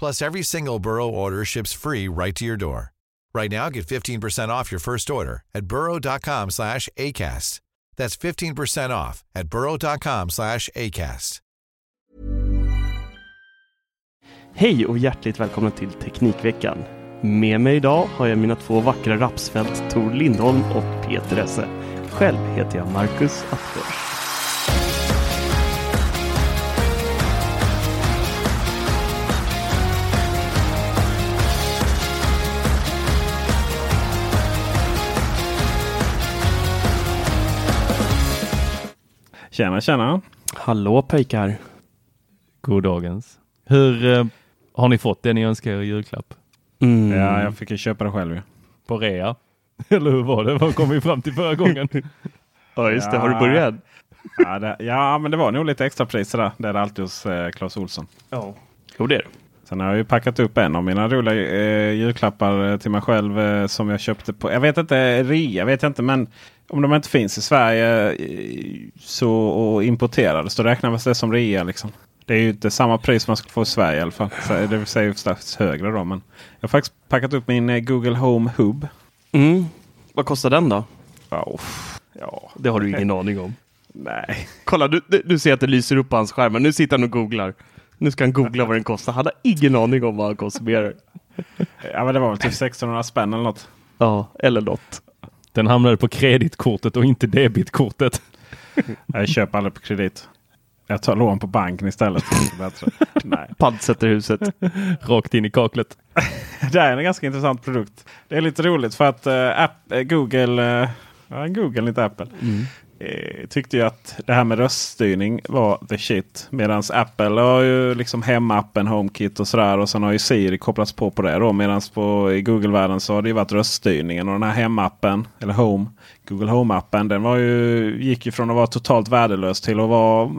Plus, every single Burrow order ships free right to your door. Right now, get 15% off your first order at burrow.com slash ACAST. That's 15% off at burrow.com slash ACAST. Hej och hjärtligt välkomna till Teknikveckan. Med mig idag har jag mina två vackra rapsfält Tor Lindholm och Peter Esse. Själv heter jag Marcus Attefors. Tjena, tjena. Hallå pojkar. Goddagens. Hur eh, har ni fått det ni önskar er i julklapp? Mm. Ja, jag fick ju köpa det själv ju. På rea? Eller hur var det? Vad kom vi fram till förra gången? ja just det, har du börjat? Ja, det, ja, men det var nog lite extra pris där. Det är det alltid hos eh, Clas Olsson. Ja. Jo det är det. Sen har jag ju packat upp en av mina roliga eh, julklappar eh, till mig själv eh, som jag köpte på, jag vet inte, rea vet jag inte men om de inte finns i Sverige så, och importerade så räknas det som rea. Liksom. Det är ju inte samma pris man ska få i Sverige i alla fall. Det vill säga strax högre då. Men jag har faktiskt packat upp min eh, Google Home Hub. Mm. Vad kostar den då? Ja, ja. Det har du ingen aning om. Nej. Kolla, du, du ser att det lyser upp på hans skärm. Nu sitter han och googlar. Nu ska han googla vad den kostar. Han har ingen aning om vad han konsumerar. Ja, men det var väl typ 1600 spänn eller något. Ja, eller något. Den hamnade på kreditkortet och inte debitkortet. Jag köper aldrig på kredit. Jag tar lån på banken istället. Nej. Pantsätter huset. Rakt in i kaklet. det är en ganska intressant produkt. Det är lite roligt för att uh, app, uh, Google, uh, ja, Google inte Apple. Mm. Tyckte ju att det här med röststyrning var the shit. Medan Apple har ju liksom hemappen HomeKit och sådär. Och sen har ju Siri kopplats på på det. då. Medan på i Google-världen så har det ju varit röststyrningen. Och den här hemappen, eller Home, Google Home-appen. Den var ju, gick ju från att vara totalt värdelös till att vara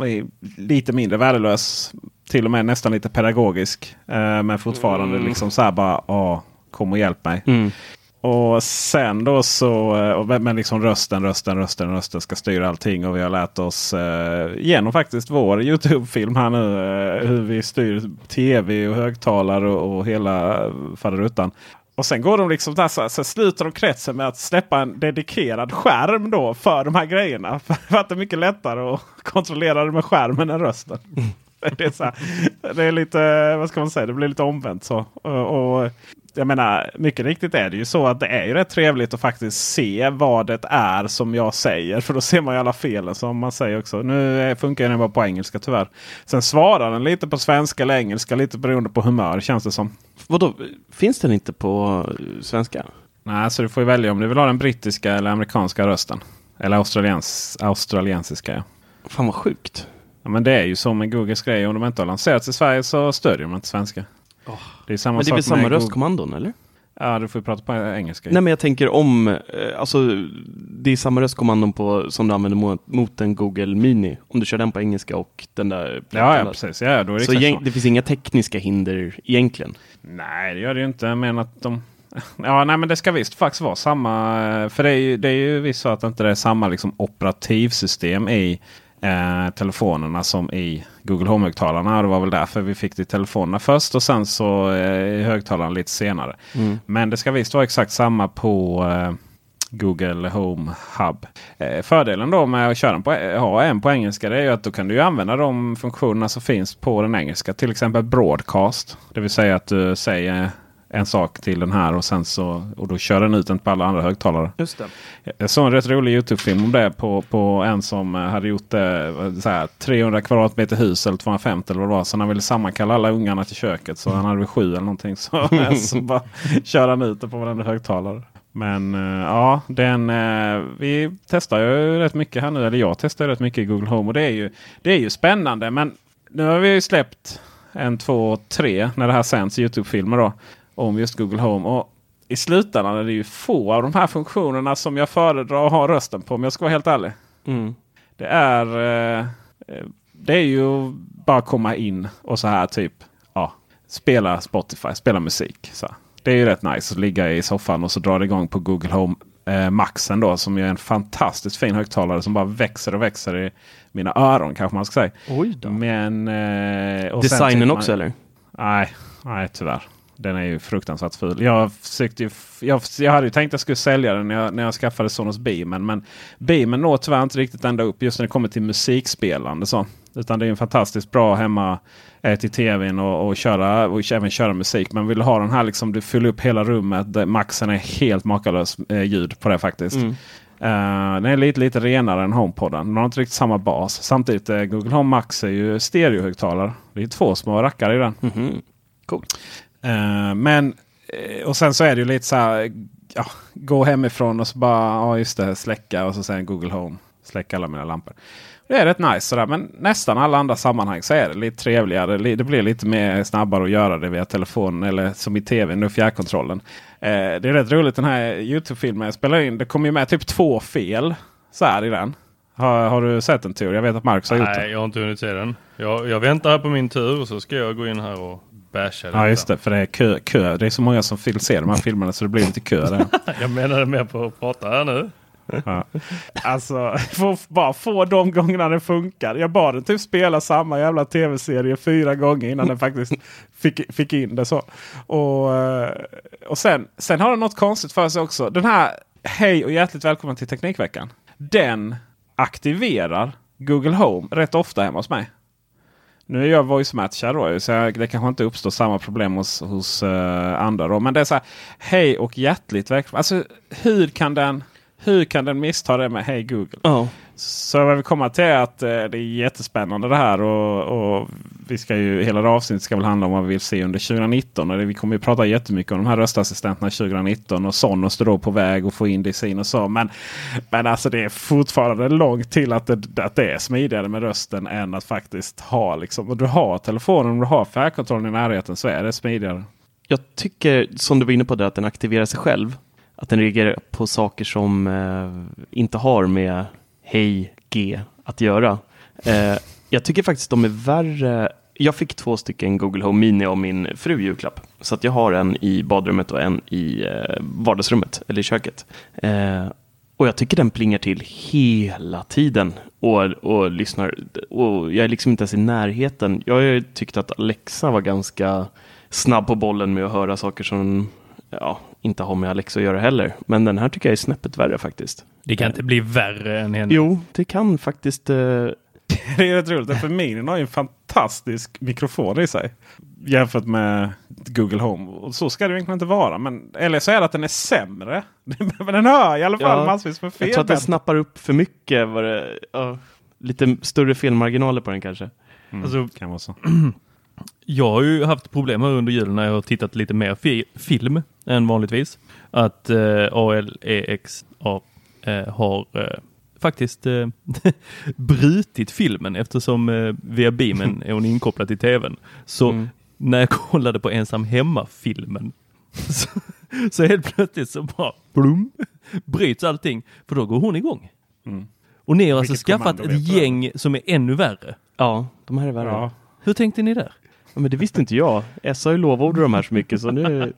lite mindre värdelös. Till och med nästan lite pedagogisk. men fortfarande mm. liksom så här bara, kom och hjälp mig. Mm. Och sen då så, men liksom rösten, rösten, rösten, rösten ska styra allting. Och vi har lärt oss eh, genom faktiskt vår Youtube-film här nu eh, hur vi styr tv och högtalare och, och hela faderuttan. Och sen går de liksom där, så, så slutar de kretsen med att släppa en dedikerad skärm då för de här grejerna. För att det är mycket lättare att kontrollera det med skärmen än rösten. Det är, så här, det är lite, vad ska man säga, det blir lite omvänt så. Och, och jag menar, mycket riktigt är det ju så att det är ju rätt trevligt att faktiskt se vad det är som jag säger. För då ser man ju alla felen som man säger också. Nu funkar den bara på engelska tyvärr. Sen svarar den lite på svenska eller engelska lite beroende på humör känns det som. Vadå, finns den inte på svenska? Nej, så du får ju välja om du vill ha den brittiska eller amerikanska rösten. Eller australiens, australiensiska. Ja. Fan vad sjukt. Ja, men det är ju så med Googles grejer. Om de inte har lanserats i Sverige så stödjer de inte svenska. Oh. Det är samma men det är väl samma röstkommandon eller? Ja, du får prata på engelska. Nej, men jag tänker om, eh, alltså det är samma röstkommandon på, som du använder mot, mot en Google Mini. Om du kör den på engelska och den där. Ja, ja precis. Ja, då är det så, så det finns inga tekniska hinder egentligen? Nej, det gör det ju inte. Men att de... Ja, nej, men det ska visst faktiskt vara samma. För det är ju, det är ju visst så att det inte är samma liksom, operativsystem i eh, telefonerna som i Google Home-högtalarna. Det var väl därför vi fick det i telefonerna först och sen så eh, i högtalarna lite senare. Men det ska visst vara exakt samma på eh, Google Home Hub. Eh, fördelen då med att köra en på, ha en på engelska det är ju att då kan du använda de funktionerna som finns på den engelska. Till exempel broadcast. Det vill säga att du säger en sak till den här och sen så och då kör den ut den på alla andra högtalare. Just det. Jag såg en rätt rolig Youtube-film om det på, på en som eh, hade gjort här, 300 kvadratmeter hus eller 250 eller vad det var. Så han ville sammankalla alla ungarna till köket. Så han hade väl sju eller någonting. Så, så bara kör han ut det på varenda högtalare. Men eh, ja, den, eh, vi testar ju rätt mycket här nu. Eller jag testar rätt mycket i Google Home. Och det är ju, det är ju spännande. Men nu har vi ju släppt en, två, tre när det här sänds Youtube-filmer då. Om just Google Home. Och i slutändan är det ju få av de här funktionerna som jag föredrar att ha rösten på. Om jag ska vara helt ärlig. Mm. Det är, eh, eh, det är ju bara komma in och så här typ ja, spela Spotify, spela musik. Så. Det är ju rätt nice att ligga i soffan och så drar det igång på Google Home eh, Maxen då som är en fantastiskt fin högtalare som bara växer och växer i mina öron kanske man ska säga. Oj då. Men, eh, Designen tycker man- också eller? Nej, nej tyvärr. Den är ju fruktansvärt ful. Jag, försökte jag, jag hade ju tänkt att jag skulle sälja den när jag, när jag skaffade Sonos Beamen. Men Beamen når tyvärr inte riktigt ända upp just när det kommer till musikspelande. Så. Utan det är en fantastiskt bra hemma eh, till tvn och, och, köra, och även köra musik. Men vill du ha den här liksom, du fyller upp hela rummet. Maxen är helt makalös eh, ljud på det faktiskt. Mm. Eh, den är lite, lite renare än HomePoden. Den har inte riktigt samma bas. Samtidigt eh, Google Home Max är ju stereohögtalare. Det är två små rackare i den. Mhm. Coolt. Eh, men eh, och sen så är det ju lite så här. Ja, gå hemifrån och så bara ja just det, släcka och så sen Google Home. Släcka alla mina lampor. Det är rätt nice sådär. Men nästan alla andra sammanhang så är det lite trevligare. Det blir lite mer snabbare att göra det via telefonen eller som i tv nu fjärrkontrollen. Eh, det är rätt roligt den här Youtube-filmen jag spelar in. Det kommer ju med typ två fel så här i den. Har, har du sett den tur? Jag vet att Marcus har gjort det. Nej, jag har inte hunnit se den. Jag, jag väntar här på min tur och så ska jag gå in här och basha Ja just det, för det är kö. kö. Det är så många som vill se de här filmerna så det blir lite kö där. Jag menade mer på att prata här nu. Ja. Alltså, bara få de gångerna det funkar. Jag bad den typ spela samma jävla tv-serie fyra gånger innan den faktiskt fick, fick in det. så. Och, eh, och sen, sen har den något konstigt för sig också. Den här Hej och hjärtligt välkommen till Teknikveckan. Den aktiverar Google Home rätt ofta hemma hos mig. Nu är jag voice-matchad då, så det kanske inte uppstår samma problem hos, hos uh, andra. Då. Men det är så här, hej och hjärtligt välkommen. Alltså hur kan den, hur kan den missta det med hej Google? Ja. Så jag vill komma till att eh, det är jättespännande det här. Och, och vi ska ju, hela det avsnittet ska väl handla om vad vi vill se under 2019. Och det, vi kommer ju prata jättemycket om de här röstassistenterna 2019. Och Sonos står då på väg att få in det i sin och så. Men, men alltså det är fortfarande långt till att det, att det är smidigare med rösten än att faktiskt ha liksom. Och du har telefonen, om du har fjärrkontrollen i närheten så är det smidigare. Jag tycker, som du var inne på, det, att den aktiverar sig själv. Att den reagerar på saker som eh, inte har med Hej G att göra. Eh, jag tycker faktiskt de är värre. Jag fick två stycken Google Home Mini av min fru i julklapp. Så att jag har en i badrummet och en i eh, vardagsrummet, eller i köket. Eh, och jag tycker den plingar till hela tiden och, och lyssnar. Och jag är liksom inte ens i närheten. Jag har ju tyckt att Alexa var ganska snabb på bollen med att höra saker som ja, inte har med Alexa att göra heller. Men den här tycker jag är snäppet värre faktiskt. Det kan inte bli värre än henne. Jo, det kan faktiskt. Eh, Det är rätt roligt. För Minin har ju en fantastisk mikrofon i sig. Jämfört med Google Home. Och så ska det egentligen inte vara. Men, eller så är det att den är sämre. Men den hör i alla fall Ja, massvis med fel. jag tror att den snappar upp för mycket. Var det, ja, lite större felmarginaler på den kanske. Alltså, kan vara så. Jag har ju haft problem här under julen när jag har tittat lite mer fi film än vanligtvis. Att eh, ALEXA eh, har eh, faktiskt eh, brutit filmen eftersom eh, via beamen är hon inkopplad till tvn. Så Mm. när jag kollade på ensam hemma-filmen så, så helt plötsligt så bara blum, bryts allting för då går hon igång. Mm. Och ni har alltså Vilket skaffat kommando ett gäng som är ännu värre. Ja, de här är värre. Ja. Hur tänkte ni där? Men det visste inte jag. S har ju lovordat de här så mycket så nu...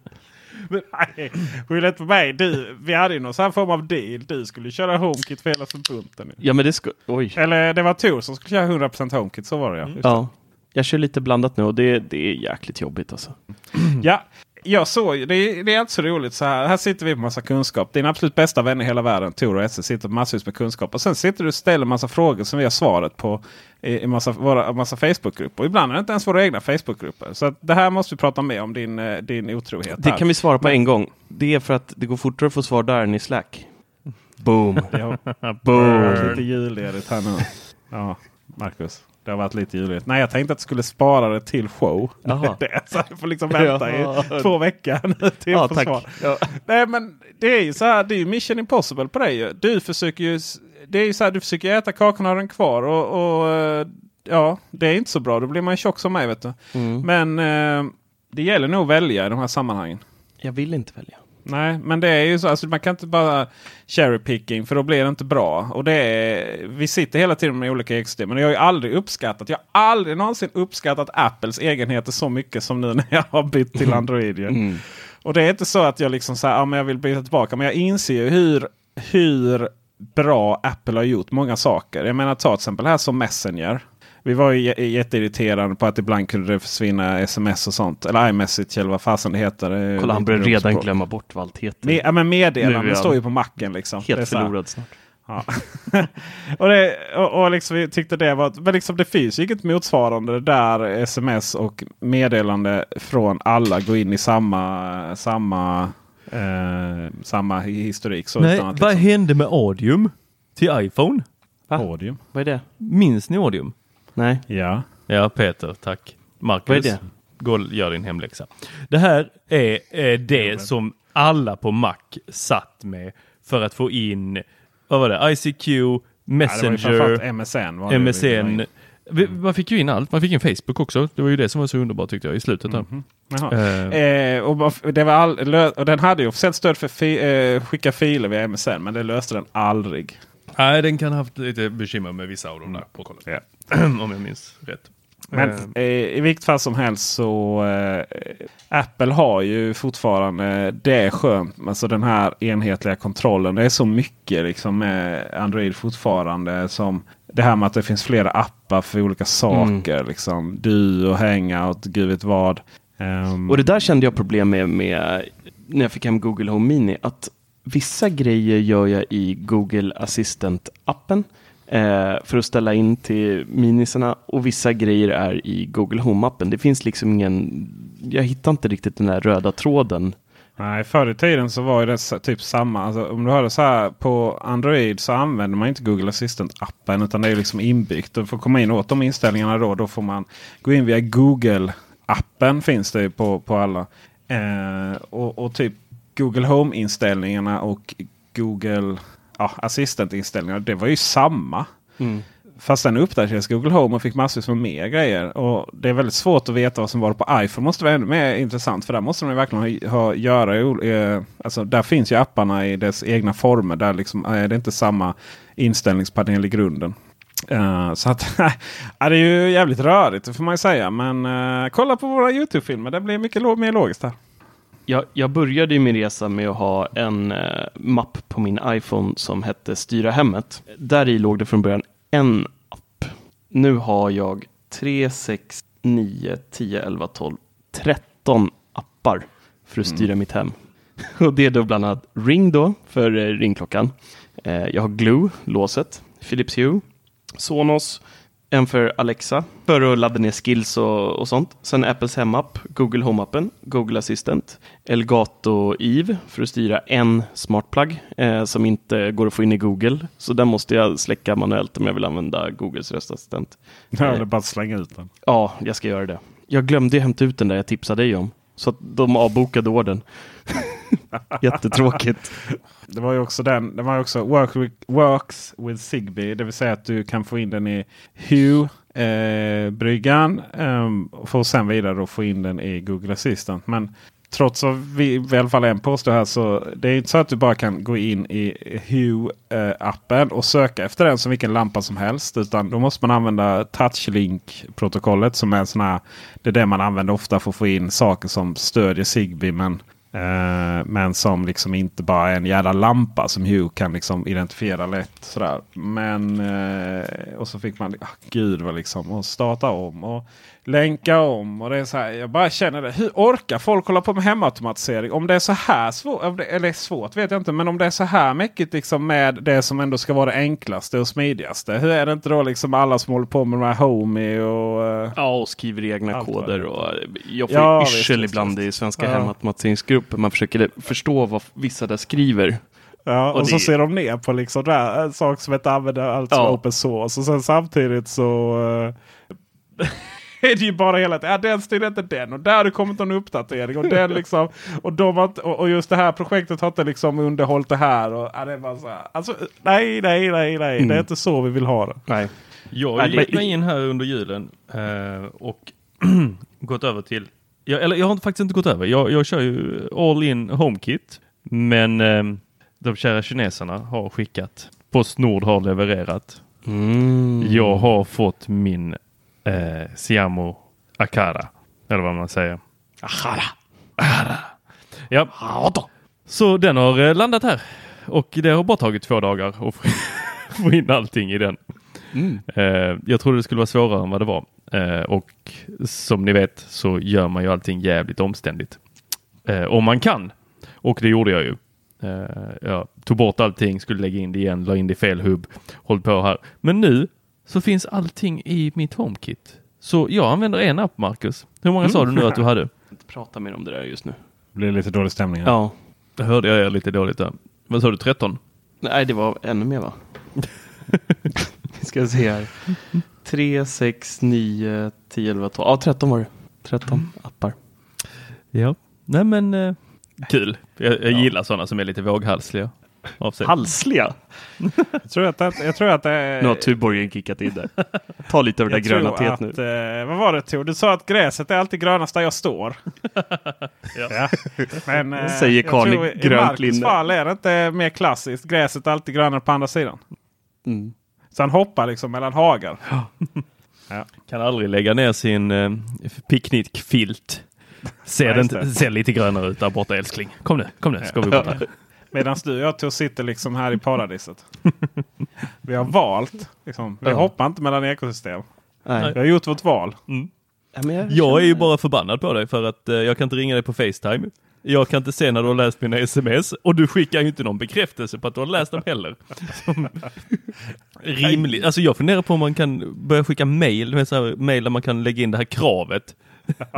Nej, skyll inte på mig. Du, vi hade ju någon sån form av deal. Du skulle köra HomeKit för hela bunten. Ja, men det ska... Oj. Eller det var Tor som skulle köra 100% HomeKit. Så var det ja. Just Ja. Jag kör lite blandat nu och det, det är jäkligt jobbigt alltså. Ja, jag såg det, är- det är inte så roligt så här. Här sitter vi på massa kunskap. Din absolut bästa vän i hela världen, Tor och Esse, sitter på massvis med kunskap. Och sen sitter du och ställer massa frågor som vi har svaret på i, i massa, våra, massa Facebookgrupper. Och ibland är det inte ens våra egna Facebookgrupper. Så att det här måste vi prata mer om, din, eh, din otrohet. Det här. kan vi svara på en gång. Det är för att det går fortare att få svar där än i Slack. Boom. Boom. lite julledigt här nu. Ja, Marcus. Det har varit lite julledigt. Nej, jag tänkte att jag skulle spara det till show. Det, så jag får liksom vänta Ja. i två veckor till Ja, få tack. svar. Ja. Nej men det är ju så här, det är ju mission impossible på dig. Du försöker ju, det är ju så här, du försöker äta kakan och ha den kvar. Och, och eh, ja, det är inte så bra. Då blir man tjock som mig vet du. Mm. Men eh, det gäller nog att välja i de här sammanhangen. Jag vill inte välja. Nej, men det är ju så. Alltså, man kan inte bara cherry picking för då blir det inte bra. Och det är, vi sitter hela tiden med olika ekosystem. Men jag har ju aldrig uppskattat. Jag har aldrig någonsin uppskattat Apples egenheter så mycket som nu när jag har bytt till Android. ju. Mm. Och det är inte så att jag liksom så här, ja, men jag vill byta tillbaka. Men jag inser ju hur, hur bra Apple har gjort många saker. Jag menar ta till exempel här som Messenger. Vi var ju jätteirriterade på att ibland kunde det försvinna sms och sånt. Eller iMessage eller vad fasen det heter. Kolla, han börjar redan glömma bort vad allt heter. Me ja, men meddelanden han står ju på macken. Liksom. Helt förlorad snart. Ja. och det, och, och liksom, vi tyckte det var... Men liksom, det finns ju inget motsvarande där sms och meddelande från alla går in i samma, samma, eh, samma historik. Så Nej, utan att, vad liksom, hände med Audium till iPhone? Va? Audium. Vad är det? Minns ni Audium? Nej. Ja. Ja, Peter, tack. Marcus, Vad är det? gå och gör din hemläxa. Det här är eh, det som alla på Mac satt med för att få in, vad var det, ICQ, Ja, det var ju Messenger, framförallt MSN. MSN. Vi, man fick ju in allt. Man fick in Facebook också. Det var ju det som var så underbart tyckte jag i slutet. Där. Jaha. Eh, Eh, och, det var all, och den hade ju officiellt stöd för fi, eh, skicka filer via MSN. Men det löste den aldrig. Nej, den kan ha haft lite bekymmer med vissa av de där protokollen. Ja. Om jag minns rätt. Men Eh, eh, i vilket fall som helst så eh, Apple har ju fortfarande det är skönt. Alltså den här enhetliga kontrollen. Det är så mycket liksom med Android fortfarande. Som det här med att det finns flera appar för olika saker. Liksom. Du och Hangout, gud vet vad. Ehm, Och det där kände jag problem med, med när jag fick hem Google Home Mini. Att vissa grejer gör jag i Google Assistant-appen eh, för att ställa in till minisarna och vissa grejer är i Google Home-appen. Det finns liksom ingen, jag hittar inte riktigt den där röda tråden. Nej, förr i tiden så var det typ samma. Alltså, om du hörde så här på Android så använder man inte Google Assistant-appen utan det är liksom inbyggt. Och för att komma in åt de inställningarna då, då får man gå in via Google-appen finns det ju på, på alla. Eh, och, och typ Google Home-inställningarna och Google ja, Assistant-inställningarna, det var ju samma. Fast den uppdaterades Google Home och fick massvis med mer grejer. Och Det är väldigt svårt att veta vad som var på iPhone. måste vara ännu mer intressant. För där måste de verkligen ha, ha, göra. Eh, alltså, där finns ju apparna i dess egna former. Där liksom, är det inte samma inställningspanel i grunden. Eh, så att, ja, det är ju jävligt rörigt det får man ju säga. Men eh, kolla på våra YouTube-filmer. Det blir mycket mer logiskt här. Jag, jag började min resa med att ha en eh, mapp på min iPhone som hette Styra hemmet. Där i låg det från början en app. Nu har jag 3, 6, 9, 10, 11, 12, 13 appar för att styra mitt hem. Och det är då bland annat Ring då för eh, ringklockan. Eh, jag har Glue, låset, Philips Hue, Sonos, en för Alexa för att ladda ner skills och, och sånt. Sen Apples hemapp, Google Home-appen, Google Assistant, Elgato Eve för att styra en smart plug eh, som inte går att få in i Google. Så den måste jag släcka manuellt om jag vill använda Googles röstassistent. Ja, är bara slänga ut den. Ja, jag ska göra det. Jag glömde hämta ut den där jag tipsade dig om. Så att de avbokade ordern. Jättetråkigt. Det var ju också den. Det var ju också work with, Works with Zigbee. Det vill säga att du kan få in den i Hue-bryggan. Eh, um, ehm, och sen vidare och få in den i Google Assistant. Men trots att vi i alla fall en påstår här så det är inte så att du bara kan gå in i Hue-appen eh, och söka efter den som vilken lampa som helst. Utan då måste man använda TouchLink-protokollet som är en sån här. Det är det man använder ofta för att få in saker som stödjer Zigbee. Men Eh, men som liksom inte bara är en jävla lampa som Hugh kan liksom identifiera lätt. Sådär. Men eh, och så fick man, oh, gud vad liksom, och starta om och länka om. Och det är så här, jag bara känner det. Hur orkar folk hålla på med hemautomatisering? Om det är så här svårt, eller svårt vet jag inte. Men om det är så här mycket liksom med det som ändå ska vara det enklaste och smidigaste. Hur är det inte då liksom alla som håller på med de här Homey och... eh, Ja, och skriver egna koder. Och jag får Ja, yrsel visst, ibland visst. i svenska Ja. hemautomatiseringsgrupper. Man försöker förstå vad vissa där skriver. Ja, och, Och så det- ser de ner på liksom det här, en sak som inte använder allt som Ja. open source. Och sen samtidigt så eh, är det ju bara hela tiden. Ja, den styr inte den och där har det kommit en uppdatering. Och, den liksom, och, de har, och, just det här projektet har inte liksom underhållit det här. Och, ja, det är bara så här. Alltså, nej, nej, nej, nej. Det är Mm. inte så vi vill ha det. Nej. Jag gett mig in här under julen eh, och gått över till, jag, eller jag har faktiskt inte gått över, jag, jag kör ju all in HomeKit. Men eh, de kära kineserna har skickat, Postnord har levererat. Mm. Jag har fått min eh, Siamo Akara, eller vad man säger. Ahara. Ja, så den har eh, landat här och det har bara tagit två dagar att få- in allting i den. Mm. Eh, jag trodde det skulle vara svårare än vad det var. Eh, och som ni vet så gör man ju allting jävligt omständigt. Om man kan. Och det gjorde jag ju. Jag tog bort allting, skulle lägga in det igen, la in det i fel hubb, håll på här. Men nu så finns allting i mitt HomeKit. Så jag använder en app, Marcus. Hur många sa du nu att du hade? inte prata mer om det där just nu. Det blir lite dålig stämning. Här. Ja. Det hörde jag er lite dåligt där. Vad sa du, 13? Nej, det var ännu mer va? Vi ska se här. 3, 6, 9, 10, 11, 12. Ja, 13 var det. 13 appar. Ja. Nej men eh, kul. Jag, jag gillar sådana som är lite våghalsliga. Halsliga. Jag tror att, jag tror att är... Nu har Tuborgen kickat in där. Ta lite av det där jag gröna teet nu. eh, vad var det Tor? Du sa att gräset är alltid grönast där jag står. ja. Men, eh, Säger jag karln i tror I grönt Marcus linne. fall är det inte mer klassiskt. Gräset är alltid grönare på andra sidan. Mm. Så han hoppar liksom mellan hagar. Kan aldrig lägga ner sin eh, picknickfilt. Ser, den, ser lite grönare ut där borta älskling. Kom nu, kom nu ska vi. Medan du och jag Tor sitter liksom här i paradiset. vi har valt. Liksom, vi Ja. hoppar inte mellan ekosystem. Nej. Vi har gjort vårt val. Ja, men jag, Jag är ju bara förbannad på dig för att eh, jag kan inte ringa dig på Facetime. Jag kan inte se när du har läst mina sms och du skickar ju inte någon bekräftelse på att du har läst dem heller. Rimligt. Alltså jag funderar på om man kan börja skicka mail, mail där man kan lägga in det här kravet.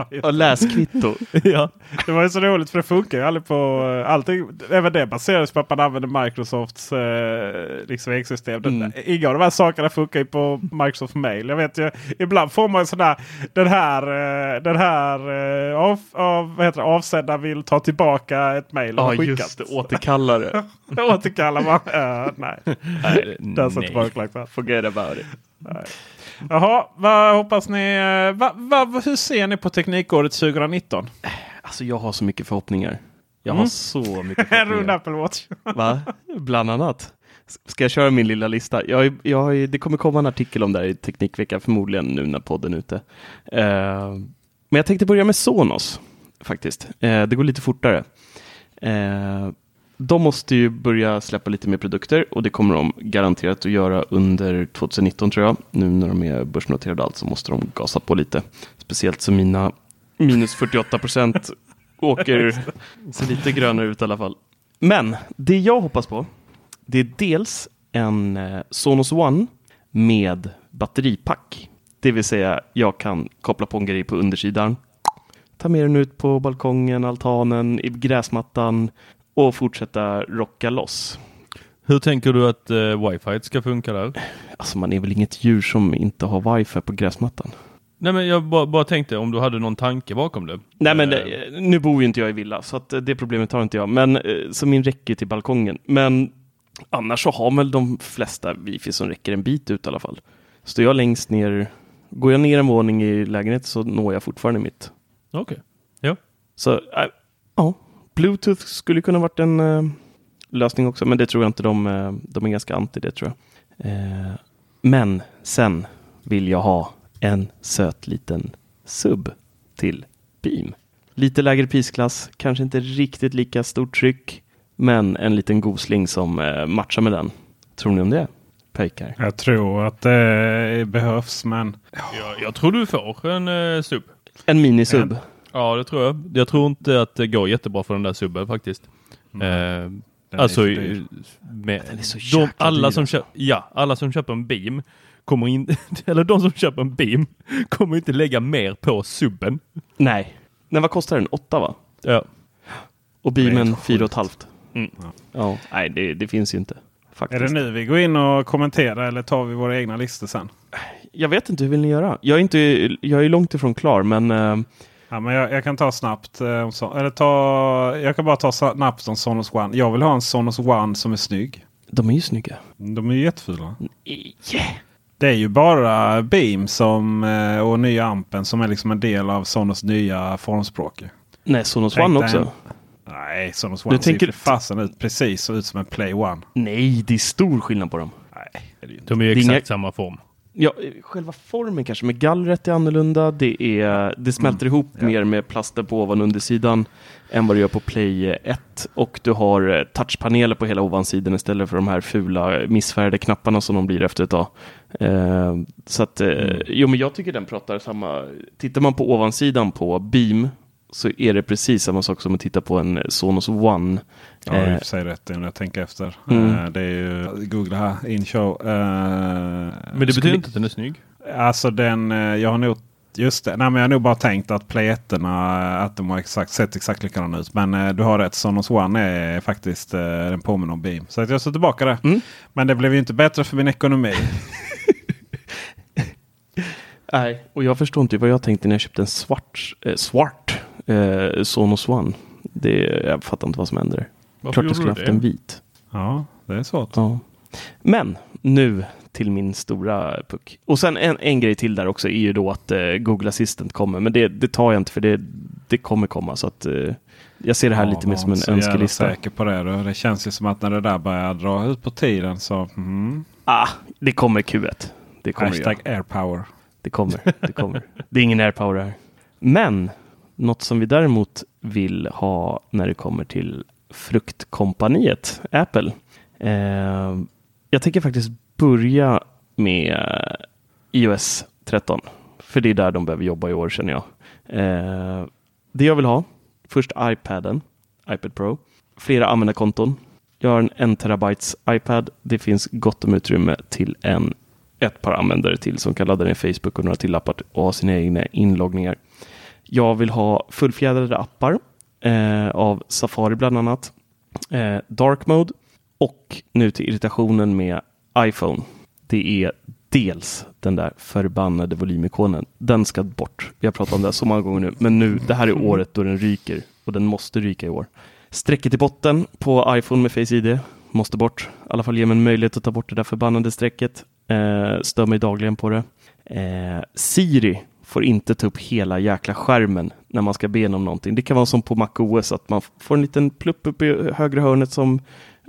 Ja, läskvitto. ja. Det var ju så roligt för det funkar ju aldrig på eh, allting. Även det baseras på att man använder Microsofts eh, liksom ekosystem. Mm. Inga av de här sakerna funkar ju på Microsoft Mail. Jag vet ju, ibland får man ju där, den här, eh, den här eh, av, av, vad heter det, avsändaren vill ta tillbaka ett mail. Ja, skickat. just det. Återkallare. Återkallar man. Uh, nej, Nej, doesn't work like that. Forget about it. Jaha, vad hoppas ni? eh, Va, va, hur ser ni på Teknikåret 2019? Alltså jag har så mycket förhoppningar. Jag Mm. har så mycket En rund förhoppningar. Apple Watch. Va? Bland annat. Ska jag köra min lilla lista? Jag, jag, det kommer komma en artikel om det här i Teknikveckan förmodligen nu när podden är ute. Eh, men jag tänkte börja med Sonos faktiskt. Eh, det går lite fortare. Eh, de måste ju börja släppa lite mer produkter och det kommer de garanterat att göra under 2019 tror jag. Nu när de är börsnoterade och allt så måste de gasa på lite. Speciellt som mina minus 48 procent åker, ser lite grönare ut i alla fall. Men det jag hoppas på, det är dels en eh, Sonos One med batteripack. Det vill säga, jag kan koppla på en grej på undersidan, ta med den ut på balkongen, altanen, i gräsmattan och fortsätta rocka loss. Hur tänker du att eh, wifi ska funka där? Alltså man är väl inget djur som inte har wifi på gräsmattan. Nej men jag bara, bara tänkte om du hade någon tanke bakom det. Nej men Eh, eh, nu bor ju inte jag i villa så att eh, det problemet har inte jag. Men så min räcker till balkongen. Men annars så har väl de flesta wifi som räcker en bit ut i alla fall. Står jag längst ner, går jag ner en våning i lägenheten så når jag fortfarande mitt. Okej. Ja. Så äh, ja, Bluetooth skulle kunna varit en eh, lösning också. Men det tror jag inte de, eh, de är ganska anti det tror jag. Eh, men sen vill jag ha en söt liten sub till Beam. Lite lägre prisklass, kanske inte riktigt lika stort tryck, men en liten gosling som eh, matchar med den. Tror ni om det? Pejkar. Jag tror att det behövs men Jag, jag tror du får en uh, sub. En minisub. Ja, det tror jag. Jag tror inte att det går jättebra för den där subben faktiskt. Eh, Den alltså, är med, är de, alla, som köper, ja, alla som köper en beam kommer in, eller de som köper en beam kommer inte lägga mer på subben. Nej. Nej, vad kostar den? Åtta va? Ja. Och är beamen helt fyra och sjukt. ett halvt. Mm. Ja, nej det, det finns ju inte. Är Faktiskt. det nu vi går in och kommenterar eller tar vi våra egna listor sen? Jag vet inte, hur vill ni göra? Jag är, inte, jag är långt ifrån klar, men eh, Ja, men jag, jag kan ta snabbt. eh, så, eller ta, jag kan bara ta snabbt om Sonos One. Jag vill ha en Sonos One som är snygg. de är ju snygga. De är jättefula. Yeah. Det är ju bara Beam som, eh, och nya ampen som är liksom en del av Sonos nya formspråk. Nej, Sonos Tänk One också. en- Nej, Sonos One Du ser tänker- för fasen ut precis så ut som en Play One. Nej, det är stor skillnad på dem. Nej, det är det ju inte. De är ju är exakt inga- samma form. Ja, själva formen kanske, men gallret är annorlunda. Det, är, det smälter ihop ja. mer med plaster på ovan och undersidan än vad det gör på Play 1. Och du har eh, touchpaneler på hela ovansidan istället för de här fula missfärgade knapparna som de blir efter ett tag. Eh, så att, eh, jo men jag tycker den pratar samma. Tittar man på ovansidan på Beam så är det precis samma sak som att titta på en Sonos One. Ja, har i Eh, och för sig rätt när jag tänker efter. Mm. Eh, det är ju, googla här, in show. Eh, Men det betyder inte att den är snygg. Alltså den, eh, jag har nog Just det, Nej, men jag har nog bara tänkt att 1 att de har exakt, sett exakt likadana ut. Men eh, du har rätt, Sonos One är faktiskt eh, den påminner om Beam. Så att jag står tillbaka där. Mm. Men det blev ju inte bättre för min ekonomi. Nej, och jag förstår inte vad jag tänkte när jag köpte en svart, eh, svart eh, Sonos One. Det, jag fattar inte vad som händer. Varför Klart jag skulle haft en vit. ja, det är svårt. Ja. Men nu till min stora puck. Och sen en, en grej till där också är ju då att eh, Google Assistant kommer. Men det, det tar jag inte för det, det kommer komma. Så att eh, jag ser det här Ja, lite mer som en inte så jävla önskelista. säker på det. Då. Det känns ju som att när det där börjar dra ut på tiden så... Mm, Ah, det kommer Q1. Det kommer hashtag airpower. Det kommer, det kommer. Det är ingen airpower här. Men något som vi däremot vill ha när det kommer till fruktkompaniet Apple. Eh, jag tänker faktiskt börja med iOS 13. För det är där de behöver jobba i år känner jag. Eh, det jag vill ha, först iPaden, iPad Pro, flera användarkonton. Jag har en 1 terabytes iPad. Det finns gott om utrymme till en ett par användare till som kan ladda ner Facebook och några till appar och ha sina egna inloggningar. Jag vill ha fullfjädrade appar eh, av Safari bland annat. Eh, dark mode och nu till irritationen med iPhone. Det är dels den där förbannade volymikonen. Den ska bort. Vi har pratat om det här så många gånger nu, men nu, det här är året då den ryker och den måste ryka i år. Strecket i botten på iPhone med Face ID måste bort. I alla fall ge mig en möjlighet att ta bort det där förbannade strecket. Eh, stör mig dagligen på det. Eh, Siri får inte ta upp hela jäkla skärmen när man ska be om någonting. Det kan vara som på MacOS att man får en liten plupp upp i högra hörnet som,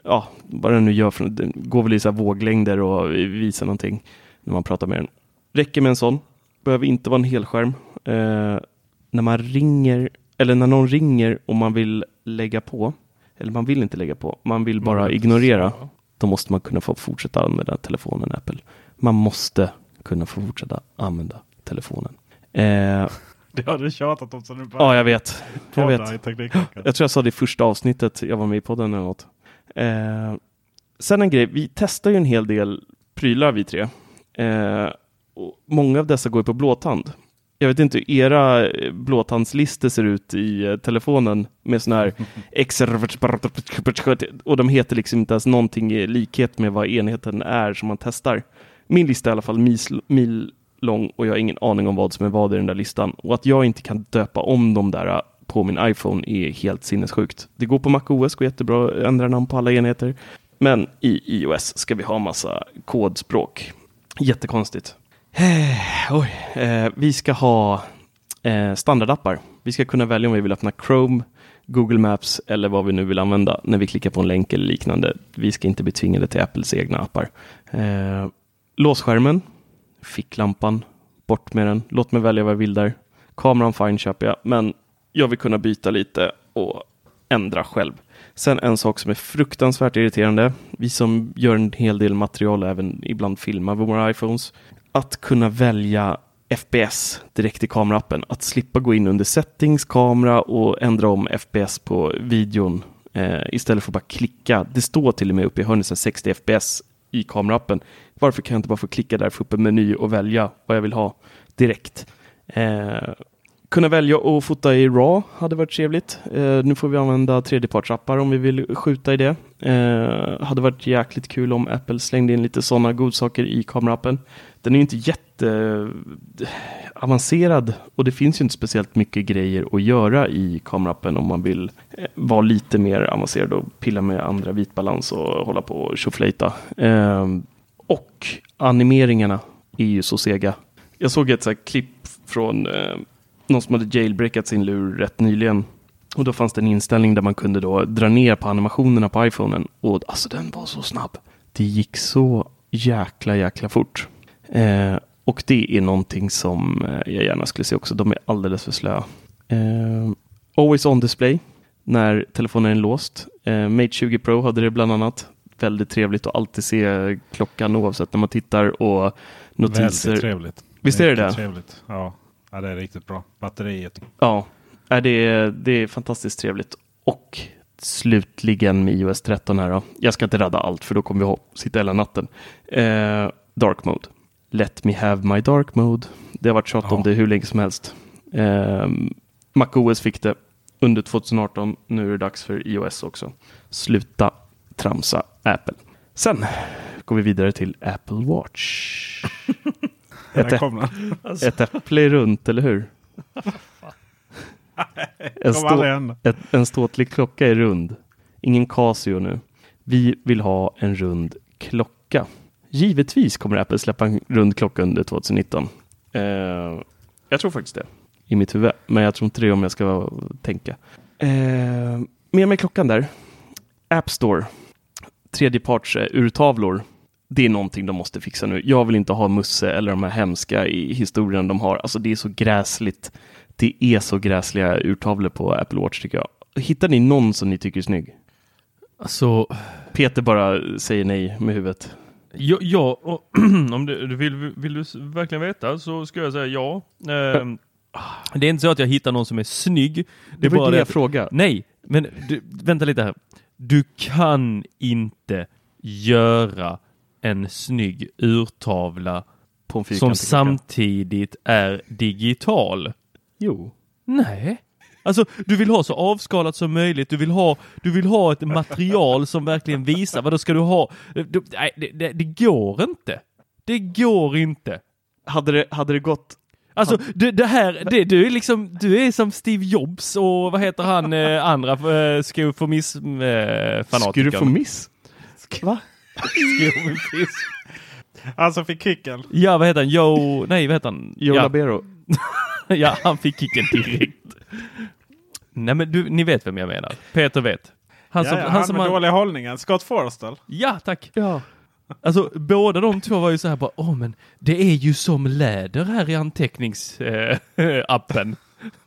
ja, vad den nu gör, för, den går väl i så våglängder och visar någonting när man pratar med den. Räcker med en sån. Behöver inte vara en helskärm. Eh, när man ringer, eller när någon ringer och man vill lägga på, eller man vill inte lägga på, man vill bara inte ignorera då måste man kunna få fortsätta använda telefonen Apple. Man måste kunna få fortsätta använda telefonen. Eh, Det har du tjatat om sen du började ja, jag vet. Jag vet. Jag tror jag sa det i första avsnittet jag var med i podden eller något. Eh, sen en grej, vi testar ju en hel del prylar vi tre. Eh, och många av dessa går på blåtand. Jag vet inte hur era eh, blåtandslistor ser ut i eh, telefonen med sådana här och de heter liksom inte ens någonting i likhet med vad enheten är som man testar. Min lista är i alla fall mil, mil lång och jag har ingen aning om vad som är vad i den där listan. Och att jag inte kan döpa om de där äh, på min iPhone är helt sinnessjukt. Det går på MacOS, går jättebra att ändra namn på alla enheter. Men i iOS ska vi ha massa kodspråk. Jättekonstigt. Eh, oj. Eh, vi ska ha eh, standardappar. Vi ska kunna välja om vi vill öppna Chrome, Google Maps eller vad vi nu vill använda när vi klickar på en länk eller liknande. Vi ska inte bli tvingade till Apples egna appar. Eh, låsskärmen, ficklampan, bort med den. Låt mig välja vad jag vill där. Kameran fine köper jag, men jag vill kunna byta lite och ändra själv. Sen en sak som är fruktansvärt irriterande, vi som gör en hel del material även ibland filmar med våra iPhones, att kunna välja FPS direkt i kameraappen. Att slippa gå in under settings, kamera och ändra om FPS på videon eh, istället för att bara klicka. Det står till och med uppe i hörnet 60 FPS i kameraappen. Varför kan jag inte bara få klicka där, få upp en meny och välja vad jag vill ha direkt? Eh, kunna välja att fota i RAW hade varit trevligt. Eh, nu får vi använda tredjepartsappar om vi vill skjuta i det. Eh, hade varit jäkligt kul om Apple slängde in lite sådana godsaker i kameraappen. Den är ju inte jätteavancerad eh, och det finns ju inte speciellt mycket grejer att göra i kameraappen om man vill eh, vara lite mer avancerad och pilla med andra vitbalans och hålla på och tjoflejta. Eh, och animeringarna är ju så sega. Jag såg ett så klipp från eh, någon som hade jailbreakat sin lur rätt nyligen. Och då fanns det en inställning där man kunde då dra ner på animationerna på iPhonen. Och alltså den var så snabb. Det gick så jäkla jäkla fort. Eh, och det är någonting som eh, jag gärna skulle se också. De är alldeles för slöa. Eh, always on display när telefonen är låst. Eh, Mate 20 Pro hade det bland annat. Väldigt trevligt att alltid se klockan oavsett när man tittar och notiser. Väldigt trevligt. Visst är det det? Trevligt. Ja. ja, det är riktigt bra. Batteriet. Ja, det är, det är fantastiskt trevligt. Och slutligen med iOS 13 här då. Jag ska inte rädda allt för då kommer vi sitta hela natten. Eh, dark mode. Let me have my dark mode. Det har varit tjat om det hur länge som helst. Eh, MacOS fick det under 2018. Nu är det dags för iOS också. Sluta tramsa Apple. Sen går vi vidare till Apple Watch. ett, äpple, ett äpple är runt, eller hur? en, stå, ett, en ståtlig klocka är rund. Ingen Casio nu. Vi vill ha en rund klocka. Givetvis kommer Apple släppa en rund klocka under 2019. Uh, jag tror faktiskt det i mitt huvud, men jag tror inte det om jag ska tänka. Uh, med mig klockan där. App Store. Tredjeparts urtavlor. Det är någonting de måste fixa nu. Jag vill inte ha Musse eller de här hemska i historien de har. Alltså det är så gräsligt. Det är så gräsliga urtavlor på Apple Watch tycker jag. Hittar ni någon som ni tycker är snygg? Alltså... Peter bara säger nej med huvudet. Ja, ja och, om du, vill, vill du verkligen veta så ska jag säga ja. Eh, det är inte så att jag hittar någon som är snygg. Det, det var bara det jag frågade. Nej, men du, vänta lite här. Du kan inte göra en snygg urtavla på en som samtidigt är digital. Jo. Nej. Alltså, du vill ha så avskalat som möjligt. Du vill ha, du vill ha ett material som verkligen visar. Vad då ska du ha? Du, nej, det, det, det, går inte. Det går inte. Hade det, hade det gått Alltså det, det, här, det, du är liksom, du är som Steve Jobs och vad heter han eh, andra eh, skoformism eh? Skoformism? Va? Skoformism. Alltså fick kicken? Ja, vad heter han? Joe, nej vad heter han? Joe ja. Labero. ja, han fick kicken direkt. Nej men du, ni vet vem jag menar. Peter vet. Han som, ja, ja, han, han som med har... dåliga hållningen. Scott Forstall. Ja, tack. Ja. Alltså båda de två var ju så här bara, åh men det är ju som läder här i anteckningsappen. Eh,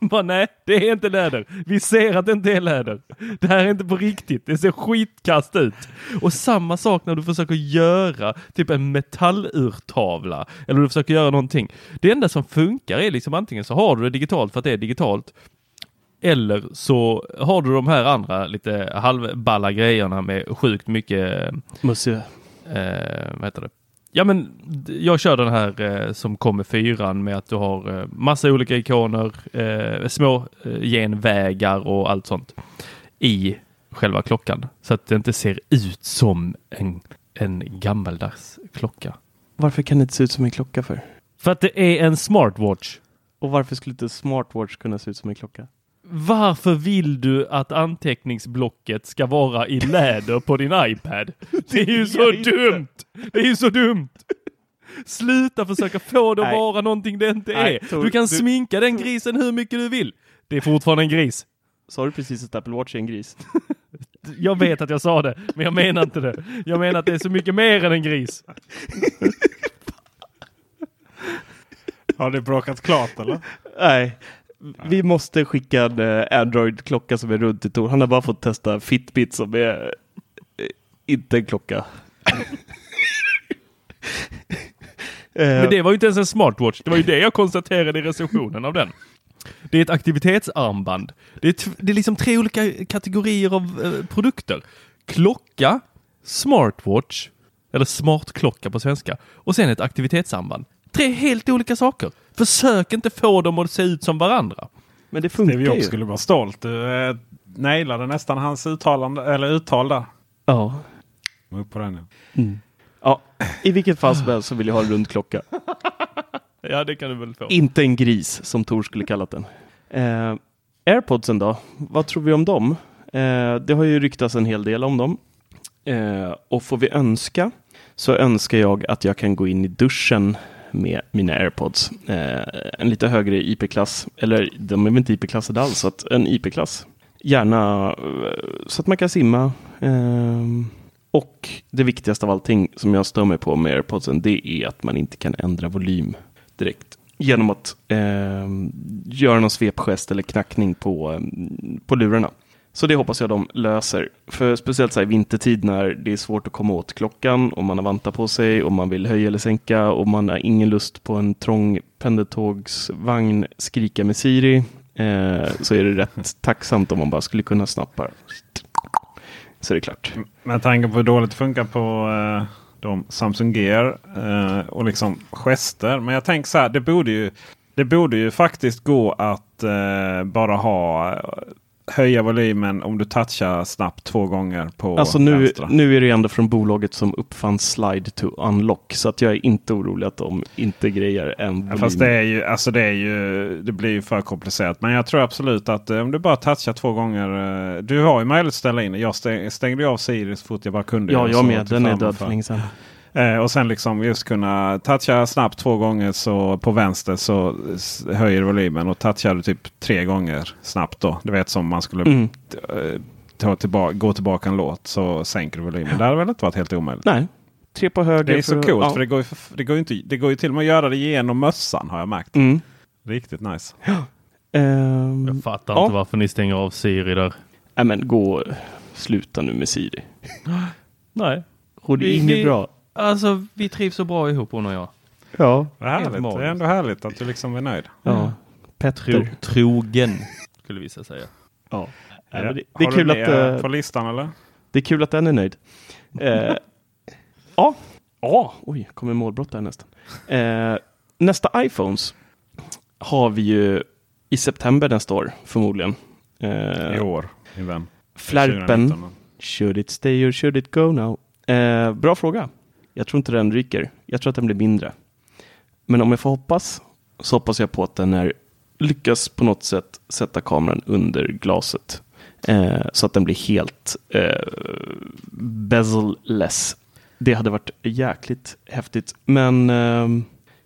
bara nej, det är inte läder. Vi ser att det inte är läder. Det här är inte på riktigt. Det ser skitkast ut. Och samma sak när du försöker göra typ en metallurtavla eller du försöker göra någonting. Det enda som funkar är liksom antingen så har du det digitalt för att det är digitalt eller så har du de här andra lite halvballa grejerna med sjukt mycket eh, Monsieur. Eh, vad heter det? Ja men jag kör den här eh, som kommer fyran med att du har eh, massa olika ikoner, eh, små eh, genvägar och allt sånt i själva klockan. Så att det inte ser ut som en, en gammaldags klocka. Varför kan det inte se ut som en klocka för? För att det är en smartwatch. Och varför skulle inte smartwatch kunna se ut som en klocka? Varför vill du att anteckningsblocket ska vara i läder på din iPad? Det är ju så dumt! Det är ju så dumt! Sluta försöka få det att vara någonting det inte är. Du kan du... sminka den grisen hur mycket du vill. Det är fortfarande en gris. Sa du precis att Apple Watch är en gris? jag vet att jag sa det, men jag menar inte det. Jag menar att det är så mycket mer än en gris. Har det bråkat klart eller? Nej, vi måste skicka en eh, Android-klocka som är runt i Tor. Han har bara fått testa Fitbit som är eh, inte en klocka. Eh, Men det var ju inte ens en smartwatch. Det var ju det jag konstaterade i recensionen av den. Det är ett aktivitetsarmband. Det är, det är liksom tre olika kategorier av eh, produkter. Klocka, smartwatch, eller smartklocka på svenska, och sen ett aktivitetsarmband. Tre helt olika saker. Försök inte få dem att se ut som varandra. Men det funkar Steve Jobs ju. skulle vara stolt. Du eh, nailade nästan hans uttalande, eller uttal där. Ja. Upp på den. nu. ja, i vilket fall som helst så vill jag ha en rund klocka. Ja, det kan du väl få. Inte en gris som Tor skulle kallat den. Eh, Airpodsen då? Vad tror vi om dem? Eh, det har ju ryktats en hel del om dem. Eh, och får vi önska så önskar jag att jag kan gå in i duschen med mina airpods. Eh, en lite högre IP-klass, eller de är väl inte IP-klassade alls, så att en IP-klass. Gärna eh, så att man kan simma. Eh, och det viktigaste av allting som jag stör mig på med airpodsen, det är att man inte kan ändra volym direkt. Genom att eh, göra någon svepgest eller knackning på, eh, på lurarna. Så det hoppas jag de löser. För speciellt så här i vintertid när det är svårt att komma åt klockan och man har vantar på sig och man vill höja eller sänka och man har ingen lust på en trång pendeltågsvagn skrika med Siri. Eh, så är det rätt tacksamt om man bara skulle kunna snabbt bara så är det klart. Med tanke på hur dåligt det funkar på eh, de Samsung Gear eh, och liksom gester. Men jag tänker så här, det borde ju, det borde ju faktiskt gå att eh, bara ha eh, höja volymen om du touchar snabbt två gånger på Alltså nu, vänstra. nu är det ändå från bolaget som uppfann slide to unlock. Så att jag är inte orolig att de inte grejer en volym. Ja, Fast det är ju, alltså det är ju, det blir ju för komplicerat. Men jag tror absolut att eh, om du bara touchar två gånger. eh, Du har ju möjlighet att ställa in. Jag stäng, stängde ju av Siri så fort jag bara kunde. Ja, jag med. Den är död för länge sedan. Eh, och sen liksom just kunna toucha snabbt två gånger så på vänster så höjer volymen. Och touchar du typ tre gånger snabbt då. Du vet som man skulle Mm. eh, ta tillbaka, gå tillbaka en låt så sänker du volymen. Det hade väl inte varit helt omöjligt. Nej, tre på höger. Det är så för- coolt ja. för det går, ju, för, det, går ju inte, det går ju till och med att göra det genom mössan har jag märkt. Mm. Riktigt nice. Ehm, Jag fattar Ja. inte varför ni stänger av Siri där. nej, men gå, sluta nu med Siri. Nej. Och det är inget bra. Alltså, vi trivs så bra ihop hon och jag. Ja. Vad härligt. Det är ändå härligt att du liksom är nöjd. ja. Tro, Petter. trogen, skulle vissa säga. Ja. Men det, det, är Har kul du att, med eh, på listan eller? det är kul att den är nöjd. Eh, ja. ja, oj, kommer målbrott där nästan. Eh, nästa iPhones har vi ju i september nästa år förmodligen. Eh, I år, min vän. Flärpen. 2019. Should it stay or should it go now? Eh, bra fråga. Jag tror inte den ryker. Jag tror att den blir mindre. Men om jag får hoppas så hoppas jag på att den är, lyckas på något sätt sätta kameran under glaset. Eh, så att den blir helt eh, bezel-less. Det hade varit jäkligt häftigt. Men eh,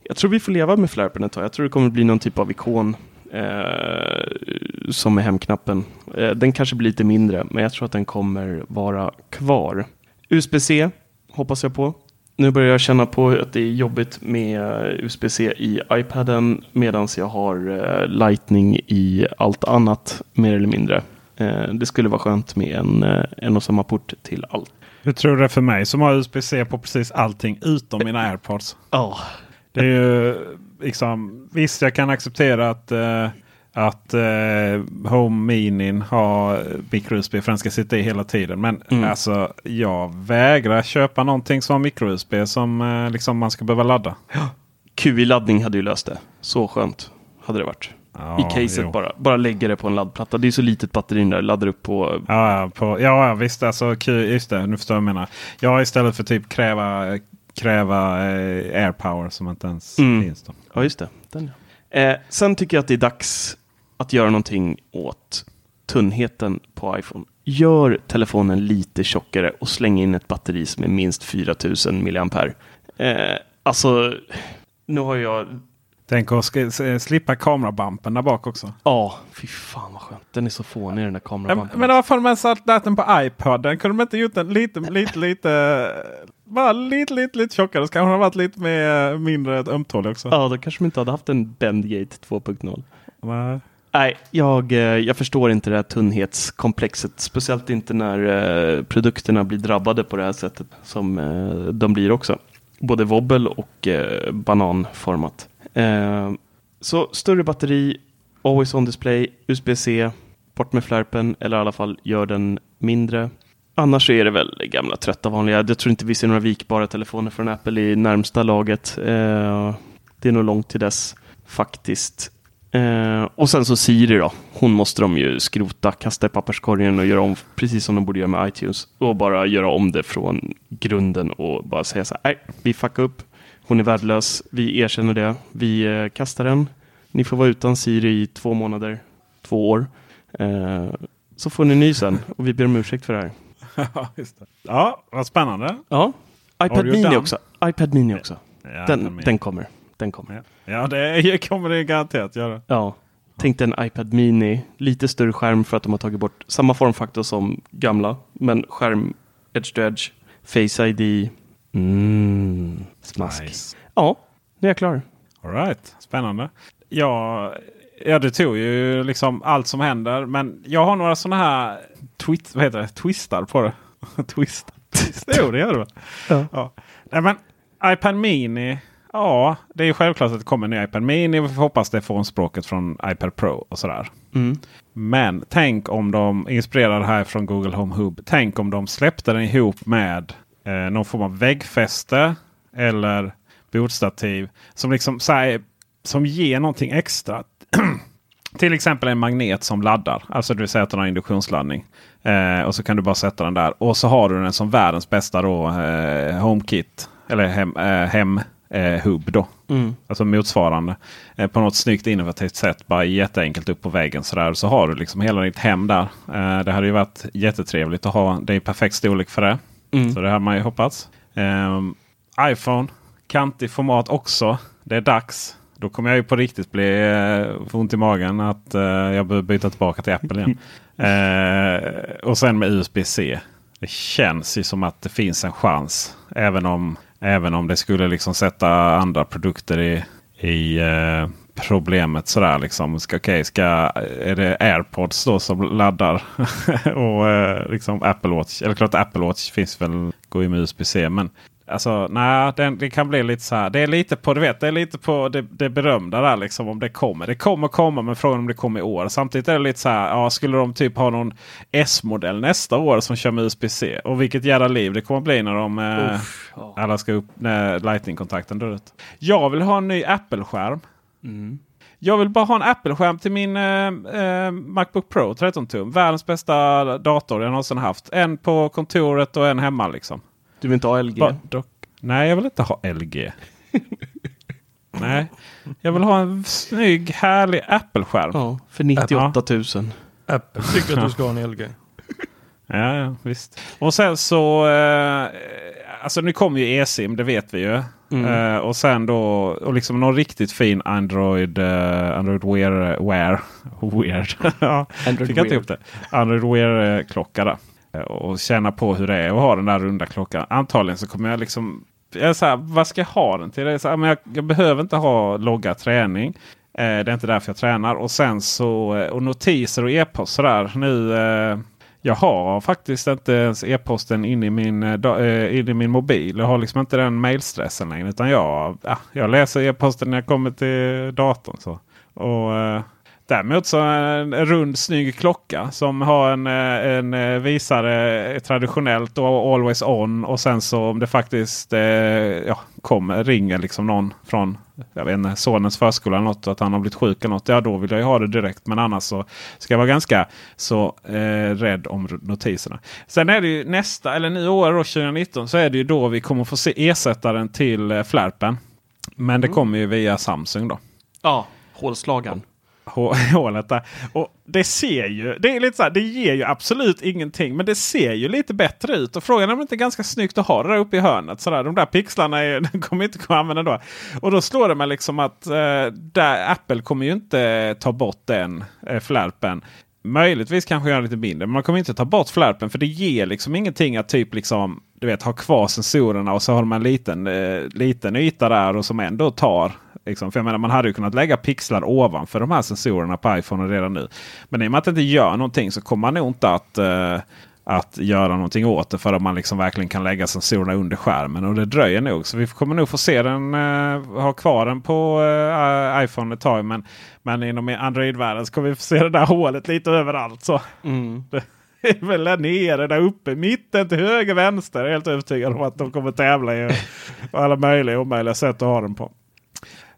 jag tror vi får leva med flärpen ett tag. Jag tror det kommer bli någon typ av ikon eh, som är hemknappen. Eh, den kanske blir lite mindre, men jag tror att den kommer vara kvar. USB-C hoppas jag på. Nu börjar jag känna på att det är jobbigt med USB-C i iPaden medan jag har eh, Lightning i allt annat mer eller mindre. Eh, det skulle vara skönt med en, eh, en och samma port till allt. Hur tror du det är för mig som har USB-C på precis allting utom mina airpods? Ja, Det är ju liksom, visst jag kan acceptera att, eh, att eh, Home Minin har micro-USB för den ska sitta i hela tiden. Men Mm. alltså jag vägrar köpa någonting som micro-USB som eh, liksom man ska behöva ladda. QI-laddning hade ju löst det. Så skönt hade det varit. Ja, I caset jo. bara. Bara lägga det på en laddplatta. Det är så litet batteri där. Laddar upp på... Ja, på, ja, ja visst. Alltså, Q, just det, nu förstår jag vad jag menar. Ja, istället för typ kräva, kräva eh, AirPower som inte ens Mm. finns. Då. Ja, just det. Den, ja. eh, sen tycker jag att det är dags att göra någonting åt tunnheten på iPhone. Gör telefonen lite tjockare och släng in ett batteri som är minst 4000 mAh. Eh, alltså, nu har jag... Tänk att slippa kamerabumpen där bak också. Ja, fy fan vad skönt. Den är så fånig den där kamerabumpen. men vad fan man satt den på iPoden? Kunde de inte gjort den lite, lite, lite, bara lite, lite, lite tjockare? Så kanske den har varit lite mer, mindre ömtålig också. Ja, då kanske de inte hade haft en Bendgate 2.0. Nej. Jag, eh, jag förstår inte det här tunnhetskomplexet. Speciellt inte när eh, produkterna blir drabbade på det här sättet som eh, de blir också. Både wobbel och bananformat. Så större batteri, always on display, USB-C, bort med flärpen eller i alla fall gör den mindre. Annars så är det väl gamla trötta vanliga. Jag tror inte vi ser några vikbara telefoner från Apple i närmsta laget. Det är nog långt till dess faktiskt. Eh, och sen så Siri då. Hon måste de ju skrota, kasta i papperskorgen och göra om precis som de borde göra med iTunes. Och bara göra om det från grunden och bara säga så här. Nej, vi fuckar upp. Hon är värdelös. Vi erkänner det. Vi eh, kastar den. Ni får vara utan Siri i två månader, två år. Eh, så får ni ny sen och vi ber om ursäkt för det här. Ja, vad spännande. Ja, iPad Mini done? också. iPad Mini också. Ja, Den, den kommer. Den kommer. Ja. ja, det kommer det garanterat göra. Ja. Tänk dig en iPad Mini, lite större skärm för att de har tagit bort samma formfaktor som gamla, men skärm edge to edge, Face ID. Mm, smask. Nice. Ja, nu är jag klar. All right. Spännande. Ja, ja, det tog ju liksom allt som händer. Men jag har några sådana här twit, vad heter det? twistar på det. Twist. jo, det gör det väl? Ja. Nej, men iPad Mini. Ja, det är ju självklart att det kommer en ny iPad Mini. Vi hoppas det får språket från iPad Pro och sådär. Mm. Men tänk om de inspirerade här från Google Home Hub. Tänk om de släppte den ihop med eh, någon form av väggfäste eller bordstativ. Som liksom här, som ger någonting extra. Till exempel en magnet som laddar. Alltså det vill säga att den har induktionsladdning. Eh, och så kan du bara sätta den där. Och så har du den som världens bästa då, eh, HomeKit. Eller hem, eh, hem eh, hub då. Mm. Alltså motsvarande. Eh, på något snyggt innovativt sätt. Bara jätteenkelt upp på väggen. Sådär. Så har du liksom hela ditt hem där. Eh, det hade ju varit jättetrevligt att ha. Det är perfekt storlek för det. Mm. Så det hade man ju hoppats. Ehm, iPhone. Kantig format också. Det är dags. Då kommer jag ju på riktigt bli eh, ont i magen att eh, jag behöver byta tillbaka till Apple igen. Eh, och sen med USB-C. Det känns ju som att det finns en chans. Även om, även om det skulle liksom sätta andra produkter i, i eh, problemet. Sådär liksom. Ska, okay, ska, är det AirPods då som laddar? och eh, liksom Apple Watch. Eller klart Apple Watch finns väl, går ju med USB-C. Men Alltså nej, den, det kan bli lite så här. Det är lite på, du vet, det är lite på det, det berömda där liksom om det kommer. Det kommer komma men frågan om det kommer i år. Samtidigt är det lite så här. Ja, skulle de typ ha någon S-modell nästa år som kör med USB-C? Och vilket jävla liv det kommer bli när de eh, Uff, ja. alla ska upp när Lightning-kontakten dör ut. Jag vill ha en ny Apple-skärm. Mm. Jag vill bara ha en Apple-skärm till min eh, eh, Macbook Pro 13 tum. Världens bästa dator jag någonsin haft. En på kontoret och en hemma liksom. Du vill inte ha LG? Ba- dock- Nej, jag vill inte ha LG. Nej, jag vill ha en snygg härlig Apple-skärm. Ja. Ja, för 98 000. Apple tycker att du ska ha en LG. Ja, visst. Och sen så... Eh, alltså nu kommer ju eSIM, det vet vi ju. Mm. Eh, och sen då och liksom någon riktigt fin Android, eh, Android Wear. Wear. Weird. ja, Android fick jag inte ihop det. Android Wear-klocka där. Eh, och känna på hur det är att ha den där runda klockan. Antagligen så kommer jag liksom... Jag är så här, vad ska jag ha den till? Jag, så här, men jag, jag behöver inte ha logga träning. Eh, det är inte därför jag tränar. Och sen så eh, och notiser och e-post sådär. Nu, eh, jag har faktiskt inte ens e-posten inne i min, eh, eh i min mobil. Jag har liksom inte den mailstressen längre. Utan jag, ah, jag läser e-posten när jag kommer till datorn. Så. Och, Däremot så en rund snygg klocka som har en, eh, en eh, visare traditionellt och always on. Och sen så om det faktiskt eh, ja, kommer, ringer liksom någon från jag vet inte, sonens förskola eller något. Att han har blivit sjuk eller något. Ja då vill jag ju ha det direkt. Men annars så ska jag vara ganska så eh, rädd om notiserna. Sen är det ju nästa, eller nu år då, 2019 så är det ju då vi kommer få se ersättaren till eh, flärpen. Men det kommer ju via Samsung då Ja, hålslagaren. hålet där. Och det ser ju, det är lite så här, det ger ju absolut ingenting. Men det ser ju lite bättre ut. Och frågan är om det inte är ganska snyggt att ha det där uppe i hörnet. Så där. De där pixlarna är, de kommer inte kunna använda då. Och då slår det mig liksom att eh, där, Apple kommer ju inte ta bort den eh, flärpen. Möjligtvis kanske göra lite mindre. Men man kommer inte ta bort flärpen. För det ger liksom ingenting att typ liksom du vet, ha kvar sensorerna och så har man en liten, eh, liten yta där och som ändå tar Liksom. För jag menar, man hade ju kunnat lägga pixlar ovanför de här sensorerna på iPhone redan nu. Men i och med att det inte gör någonting så kommer man nog inte att uh, att göra någonting åt det förrän man liksom verkligen kan lägga sensorerna under skärmen. Och det dröjer nog. Så vi kommer nog få se den, uh, ha kvar den på uh, iPhone ett tag. Men, men inom Android-världen så kommer vi få se det där hålet lite överallt. Så. Mm. Det är väl där nere, där uppe, mitten till höger, vänster. Jag är helt övertygad om att de kommer tävla i alla möjliga och omöjliga sätt att ha den på.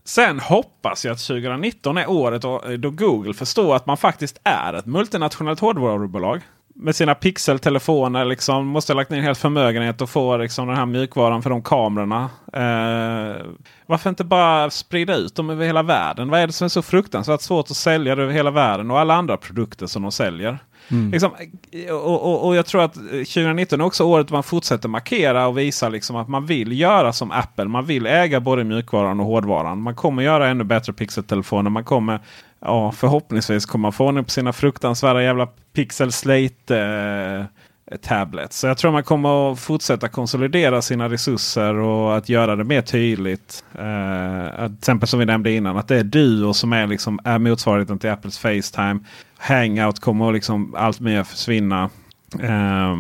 Sen hoppas jag att 2019 är året eh, då Google förstår att man faktiskt är ett multinationellt hårdvarubolag med sina pixeltelefoner liksom måste ha lagt ner en hel förmögenhet och få liksom den här mjukvaran för de kamerorna. Eh, varför inte bara sprida ut dem över hela världen? Vad är det som är så fruktansvärt svårt att sälja över hela världen och alla andra produkter som de säljer? Mm. Liksom, och, och, och, jag tror att eh, 2019 är också året man fortsätter markera och visa liksom att man vill göra som Apple. Man vill äga både mjukvaran och hårdvaran. Man kommer göra ännu bättre pixeltelefoner. Man kommer ja, förhoppningsvis kommer man få ordning på sina fruktansvärda jävla Pixel Slate eh, Eh, tablet. Så jag tror man kommer att fortsätta konsolidera sina resurser och att göra det mer tydligt. Eh, till exempel som vi nämnde innan att det är Duo som är, liksom, är motsvarigheten till Apples Facetime. Hangout kommer liksom allt mer försvinna. Eh,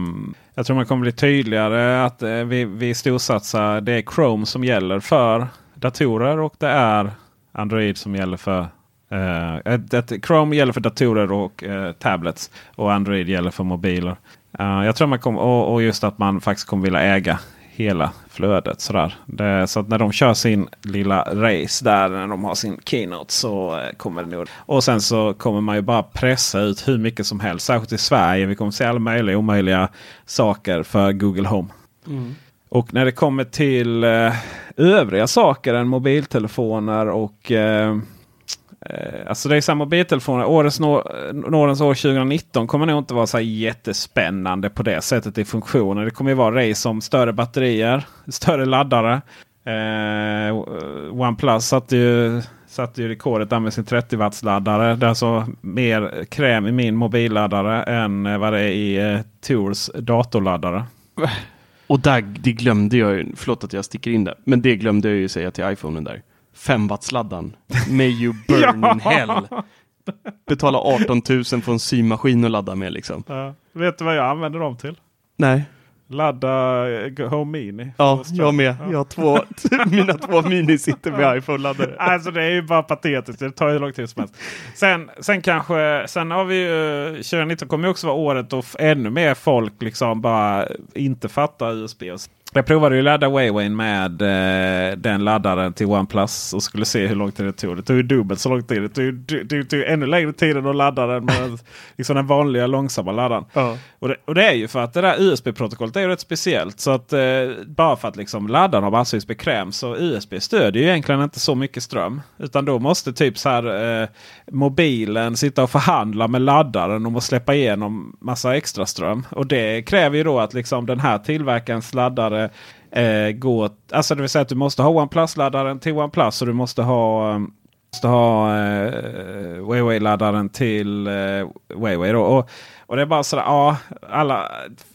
jag tror man kommer bli tydligare att eh, vi, vi storsatsar. Det är Chrome som gäller för datorer och det är Android som gäller för Uh, Chrome gäller för datorer och uh, tablets. Och Android gäller för mobiler. Uh, jag tror man kommer, och, och, just att man faktiskt kommer vilja äga hela flödet. Sådär. Det, så att när de kör sin lilla race där, när de har sin keynote så kommer det nog. Och sen så kommer man ju bara pressa ut hur mycket som helst. Särskilt i Sverige. Vi kommer se alla möjliga omöjliga saker för Google Home. Mm. Och när det kommer till övriga saker än mobiltelefoner och Eh, Eh, alltså det är samma mobiltelefoner. Årets Nådens år 2019 kommer nog inte vara så jättespännande på det sättet i funktioner. Det kommer ju vara race om större batterier, större laddare. Eh, OnePlus satte ju, satte ju rekordet där med sin 30 watts laddare. Det är alltså mer kräm i min mobilladdare än eh, vad det är i eh, Tours datorladdare. Och där, det glömde jag ju, förlåt att jag sticker in där, men det glömde jag ju säga till iPhonen där. 5 watt-sladdan. May you burn in hell. Betala 18 000 för en symaskin att ladda med liksom. Ja. Vet du vad jag använder dem till? Nej. Ladda eh, Home Mini. Ja, jag med. Jag har två, mina två Mini sitter med iPhone-laddare. Alltså det är ju bara patetiskt. Det tar ju lång tid som helst. Sen, sen kanske, sen har vi ju, 2019 kommer ju också vara året då ännu mer folk liksom bara inte fattar USB. Jag provade ju ladda Huawei med eh, den laddaren till OnePlus och skulle se hur lång tid det tog. Det tog ju dubbelt så lång tid. Det tog, det, det tog ännu längre tid än att ladda den med liksom den vanliga långsamma laddaren. Ja. Och, det, och det är ju för att det där USB-protokollet är rätt speciellt. Så att eh, bara för att liksom laddaren har massvis bekräm så USB stödjer ju egentligen inte så mycket ström. Utan då måste typ så här eh, mobilen sitta och förhandla med laddaren om att släppa igenom massa extra ström. Och det kräver ju då att liksom den här tillverkarens laddare eh, gå... Alltså det vill säga att du måste ha OnePlus-laddaren till OnePlus och du måste ha, um, måste ha eh, Huawei-laddaren till eh, Huawei. Då. Och, och det är bara sådär, ja, alla,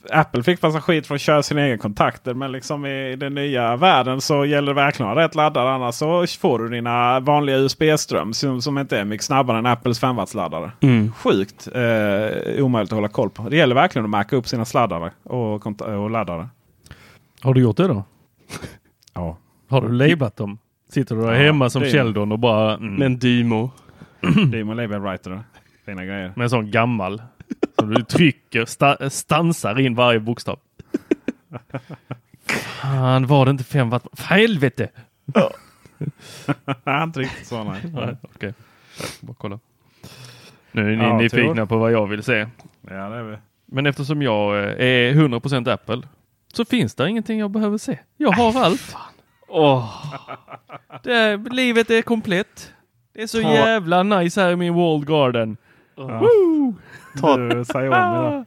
Apple fick massa skit för att köra sina egna kontakter. Men liksom i den nya världen så gäller det verkligen att ha rätt laddare. Annars så får du dina vanliga USB-ström som, som inte är mycket snabbare än Apples 5 laddare mm. Sjukt eh, omöjligt att hålla koll på. Det gäller verkligen att märka upp sina sladdare och, och laddare. Har du gjort det då? ja. Har du lablat dem? Sitter du där ja, hemma som Sheldon och bara... Mm. Med en Dymo. Dymo label writer. Fina grejer. Med en sån gammal. Som du trycker, sta stansar in varje bokstav. Fan, var det inte fem watt? För helvete! Ja. inte riktigt så nej. nej okay. Bara kolla. Nu är ni ja, nyfikna på vad jag vill se. Ja, det är vi. Men eftersom jag eh, är 100% Apple så finns det ingenting jag behöver se. Jag har Ay, allt. Oh. Det, livet är komplett. Det är så Ta. jävla nice här i min walled garden. Ja. Woo! Ta. Du, säg om idag.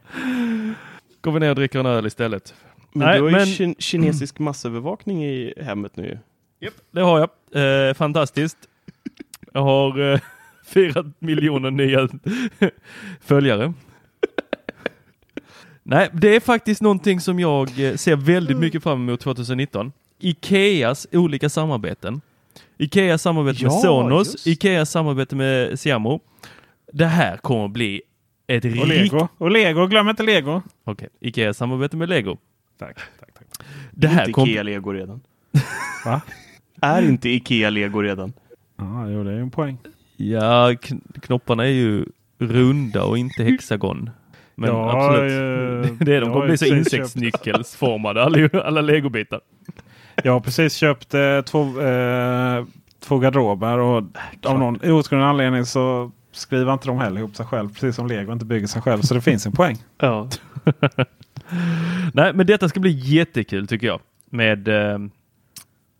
Går vi ner och dricker en öl istället. Men Nej, du har men... ju kinesisk massövervakning i hemmet nu. Yep, det har jag. Eh, fantastiskt. Jag har eh, fyra miljoner nya följare. Nej, det är faktiskt någonting som jag eh, ser väldigt mycket fram emot 2019. Ikeas olika samarbeten. Ikea samarbete med Ja, Sonos, just. Ikea samarbete med Siamo. Det här kommer bli ett Och riktigt... Lego. Och Lego, glöm inte Lego. Okej, Ikea samarbete med Lego. Tack, tack, tack. Det Är här inte kommer... Ikea Lego redan? Va? Är inte Ikea Lego redan? Ja, jo, det är en poäng. Ja, kn- knopparna är ju runda och inte hexagon. Men har absolut, ju- det är de kommer bli så insektsnyckelsformade, alla, alla legobitar. Jag har precis köpt eh, två, eh, två garderober och av någon outgrundlig anledning så skriver inte de heller ihop sig själv. Precis som Lego inte bygger sig själv. Så det finns en poäng. Ja. Nej, men detta ska bli jättekul tycker jag. Med, eh,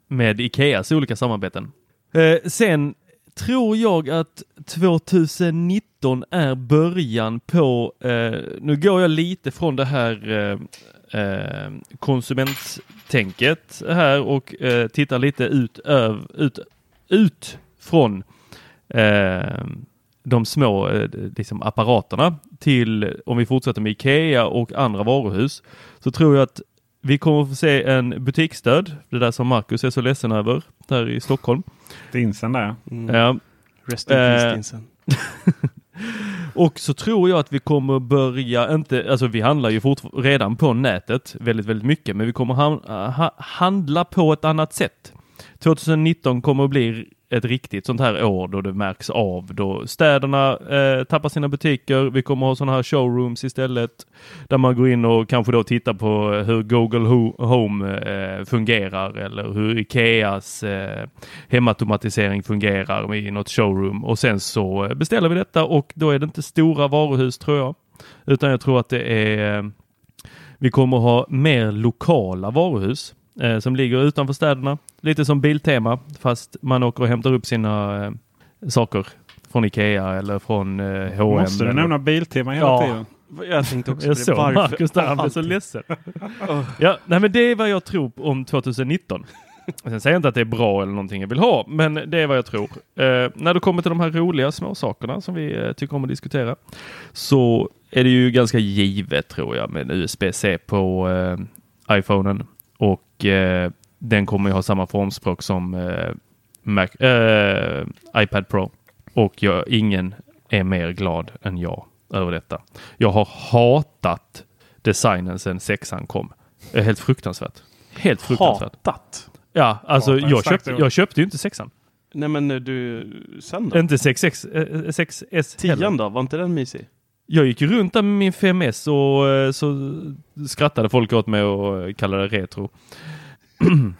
med Ikeas olika samarbeten. Eh, sen tror jag att 2019 är början på, eh, nu går jag lite från det här eh, eh, konsumenttänket här och eh, tittar lite ut, öv, ut, ut från eh, de små eh, liksom apparaterna till, om vi fortsätter med Ikea och andra varuhus, så tror jag att vi kommer att få se en butiksdöd, det där som Marcus är så ledsen över, där i Stockholm. Dinsen där. Mm. Ja. Rest in peace Eh, Dinsen. Och så tror jag att vi kommer börja, inte, alltså vi handlar ju fort, redan på nätet väldigt, väldigt mycket, men vi kommer han, ha, handla på ett annat sätt. 2019 kommer att bli ett riktigt sånt här år då det märks av, då städerna eh, tappar sina butiker. Vi kommer ha sådana här showrooms istället där man går in och kanske då tittar på eh, hur Google Home eh, fungerar eller hur Ikeas eh, hemautomatisering fungerar i något showroom. Och sen så eh, beställer vi detta och då är det inte stora varuhus tror jag, utan jag tror att det är eh, vi kommer ha mer lokala varuhus eh, som ligger utanför städerna. Lite som Biltema fast man åker och hämtar upp sina eh, saker från Ikea eller från eh, H&M. Måste du eller... nämna Biltema hela Ja. tiden? Jag tänkte också Jag såg? Marcus där, han blev så ledsen. ja, nej men det är vad jag tror om 2019. Sen säger jag inte att det är bra eller någonting jag vill ha, men det är vad jag tror. Eh, när det kommer till de här roliga små sakerna som vi eh, tycker om att diskutera så är det ju ganska givet tror jag med USB-C på eh, iPhonen och eh, den kommer ju ha samma formspråk som eh, Mac, eh, iPad Pro och jag, ingen är mer glad än jag över detta. Jag har hatat designen sedan sexan kom. Är helt fruktansvärt. Helt fruktansvärt. Hatat. Ja, alltså Hatar är jag ord. jag köpte ju inte sexan. Nej men eh, du, sen då? Inte 6X, eh, 6S heller. Tian då? Var inte den mysig? Jag gick ju runt där med min 5S och eh, så skrattade folk åt mig och eh, kallade det retro.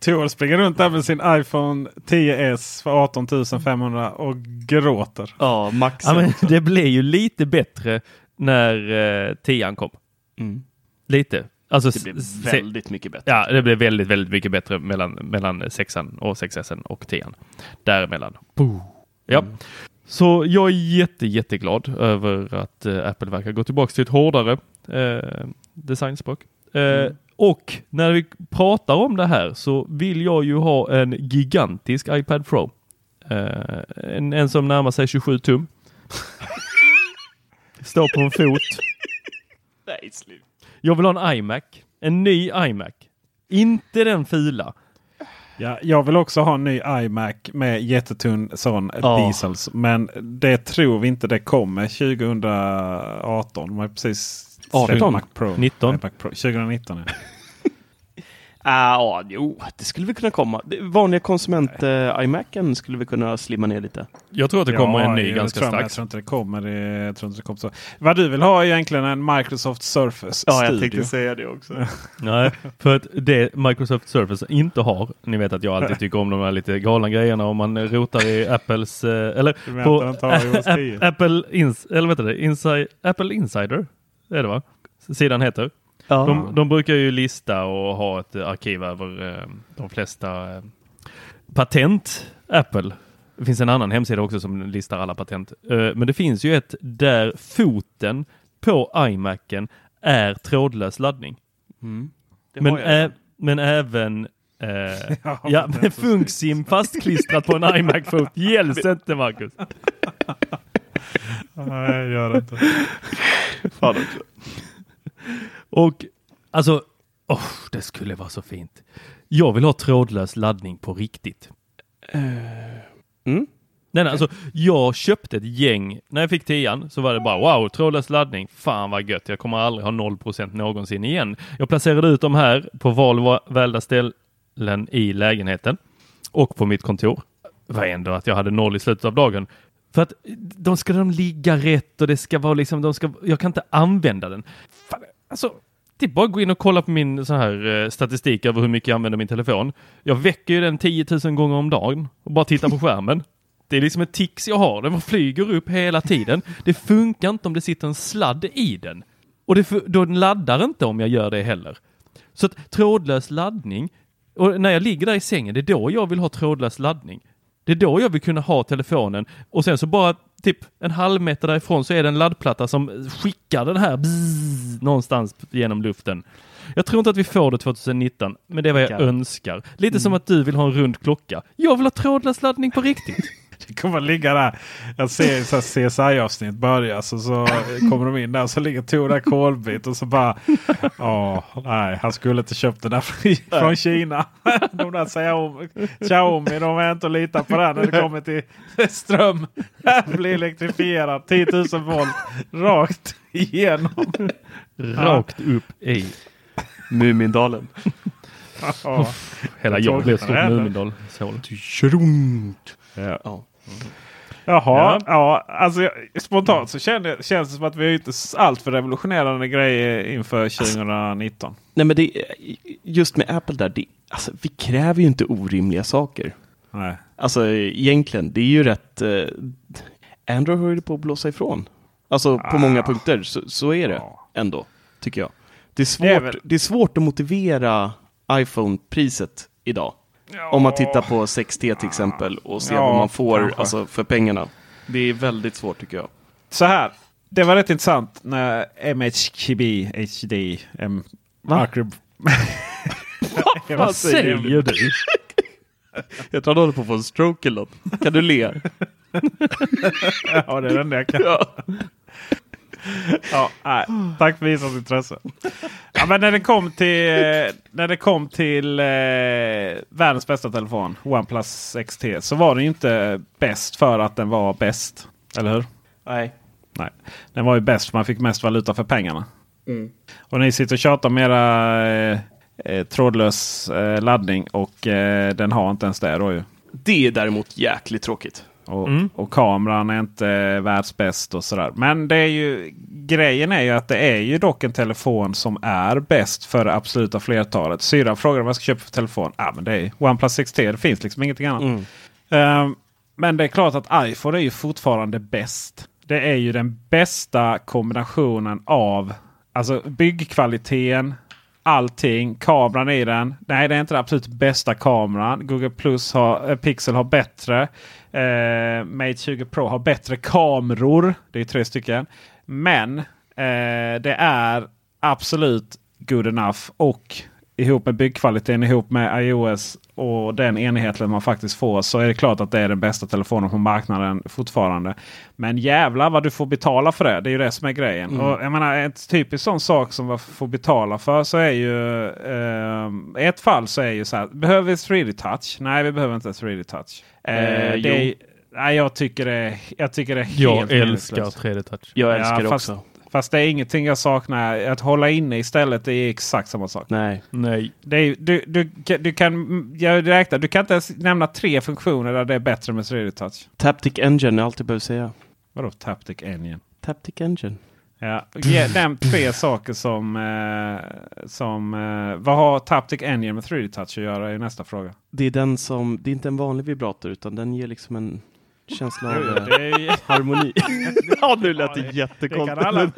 Tor springer runt där med sin iPhone 10s för 18 500 och gråter. Ja, Max. Ja, men det blev ju lite bättre när eh, 10 kom. mm. Lite. Alltså, Det blev väldigt mycket bättre. Ja, det blev väldigt, väldigt mycket bättre mellan, mellan 6 och 6S och 10 Däremellan. Ja. Mm. Så jag är jätte, jätteglad över att eh, Apple verkar gå tillbaka till ett hårdare eh, designspråk. Eh, Mm. Och när vi pratar om det här så vill jag ju ha en gigantisk iPad Pro. Eh, en, en som närmar sig 27 tum. Står på en fot. Nej, slut. Jag vill ha en iMac. En ny iMac. Inte den fila. Ja, jag vill också ha en ny iMac med jättetunn sån Ja. diesels. Men det tror vi inte det kommer 2018. De har precis 18. släppt Mac Pro. 19. iMac Pro. 2019 ja. Ah, ja, jo, det skulle vi kunna komma. Vanliga konsument-iMacen skulle vi kunna slimma ner lite. Jag tror att det kommer Ja, en ny jag ganska men Jag strax. tror inte det kommer. det- Jag tror inte det kommer så. Vad du vill ha är egentligen en Microsoft Surface Ja, jag tänkte säga det också. Nej, för att det Microsoft Surface inte har, ni vet att jag alltid tycker om de här lite galna grejerna om man rotar i Apples, eh, eller Du på inte ha iOS 10. Apple, ins, eller vet det, Inside, Apple Insider, är det va? Sidan heter. Ja. De, de brukar ju lista och ha ett arkiv över eh, de flesta eh, patent Apple. Det finns en annan hemsida också som listar alla patent. Eh, men det finns ju ett där foten på iMacen är trådlös laddning. Mm. Men, ä- men även eh, Ja, ja, men Funksim fastklistrat på en iMac-fot. Gälls inte Marcus. Nej, gör det inte. Fan också. Och alltså, oh, det skulle vara så fint. Jag vill ha trådlös laddning på riktigt. Mm. Nej, nej, alltså, jag köpte ett gäng, när jag fick tian så var det bara wow, trådlös laddning, fan vad gött, jag kommer aldrig ha 0% någonsin igen. Jag placerade ut dem här på valda ställen i lägenheten och på mitt kontor. Det var ändå att jag hade noll i slutet av dagen. För att de ska de ligga rätt och det ska vara liksom, de ska, jag kan inte använda den. Fan, alltså, det är bara att gå in och kolla på min så här, eh, statistik över hur mycket jag använder min telefon. Jag väcker ju den 10 000 gånger om dagen och bara tittar på skärmen. Det är liksom ett tics jag har. Den flyger upp hela tiden. Det funkar inte om det sitter en sladd i den. Och det, då den laddar inte om jag gör det heller. Så att trådlös laddning, och när jag ligger där i sängen, det är då jag vill ha trådlös laddning. Det är då jag vill kunna ha telefonen och sen så bara typ en halv meter därifrån så är det en laddplatta som skickar den här bzzz, någonstans genom luften. Jag tror inte att vi får det 2019, men det är vad jag önskar. Lite som att du vill ha en rund klocka. Jag vill ha trådlös laddning på riktigt. Det kommer att ligga där. Jag ser så här CSI-avsnitt börjas och så kommer de in där och så ligger Tor där kolbit och så bara. Åh, nej, han skulle inte köpt den där från Kina. De där Xiaomi, Xiaomi de är inte att lita på den när det kommer till ström. Blir elektrifierad 10 000 volt rakt igenom. Rakt upp i Mumindalen. Ja. hela Jag blev stort. Mumindal-hål. Ja. Ja. Jaha, Ja. ja. alltså jag, spontant så känner, känns det som att vi inte allt för revolutionerande grejer inför 2019. Nej men det, just med Apple där, det, alltså, vi kräver ju inte orimliga saker. Nej. Alltså egentligen, det är ju rätt... Eh, Android höll på att blåsa ifrån. Alltså på många punkter, så, så är det Ja. ändå, tycker jag. Det är, svårt, Det det är är, väl- svårt att motivera iPhone-priset idag. Om man tittar på 6T till exempel och ser Ja, vad man får alltså, för pengarna. Det är väldigt svårt tycker jag. Så här. Det var rätt intressant när MHKB, HD, M... Va? Vad säger du? Jag tror du håller på att få en stroke eller något. Kan du le? Ja, det är den där jag kan. Ja. Nej. Tack för visat intresse. Ja, men när det kom till, när det kom till eh, världens bästa telefon, OnePlus XT, så var den ju inte bäst för att den var bäst. Eller hur? Nej. Nej, den var ju bäst för man fick mest valuta för pengarna. Och ni sitter och tjatar om era eh, eh, trådlös eh, laddning och eh, den har inte ens det då ju. Det är däremot jäkligt tråkigt. Och, Mm. och kameran är inte världsbäst och sådär. Men det är ju, grejen är ju att det är ju dock en telefon som är bäst för det absoluta flertalet. Syrran frågar vad jag ska köpa för telefon. Ja, men det är OnePlus 6T. Det finns liksom ingenting annat. Mm. Ehm, men det är klart att iPhone är ju fortfarande bäst. Det är ju den bästa kombinationen av alltså byggkvaliteten, allting, kameran i den. Nej, det är inte den absolut bästa kameran. Google Plus har, eh, Pixel har bättre. Eh, Mate 20 Pro har bättre kameror. Det är tre stycken. Men eh, det är absolut good enough. Och ihop med byggkvaliteten, ihop med iOS och den enheten man faktiskt får så är det klart att det är den bästa telefonen på marknaden fortfarande. Men jävlar vad du får betala för det. Det är ju det som är grejen. Och jag menar, ett typiskt sån sak som man får betala för så är ju... Eh, ett fall så är ju så här. Behöver vi 3D touch? Nej, vi behöver inte 3D touch. Eh, Eh, det nej, jag tycker det, jag tycker det är helt Jag älskar meningslöst. 3D-touch. Jag älskar det också. Fast det är ingenting jag saknar. Att hålla inne istället det är exakt samma sak. Nej. Nej. Det är, du, du, du kan, jag räknar, du kan inte ens nämna tre funktioner där det är bättre med 3D touch. Taptic Engine är allt jag behöver säga. Vadå Taptic Engine? Taptic Engine. Ja, ge, nämn tre saker som... Eh, som eh, vad har Taptic Engine med 3D touch att göra? är nästa fråga. Det är den som, det är inte en vanlig vibrator utan den ger liksom en känsla av eh, Det, är, ju- harmoni. ja, nu lät det jättekonstigt. alla... Det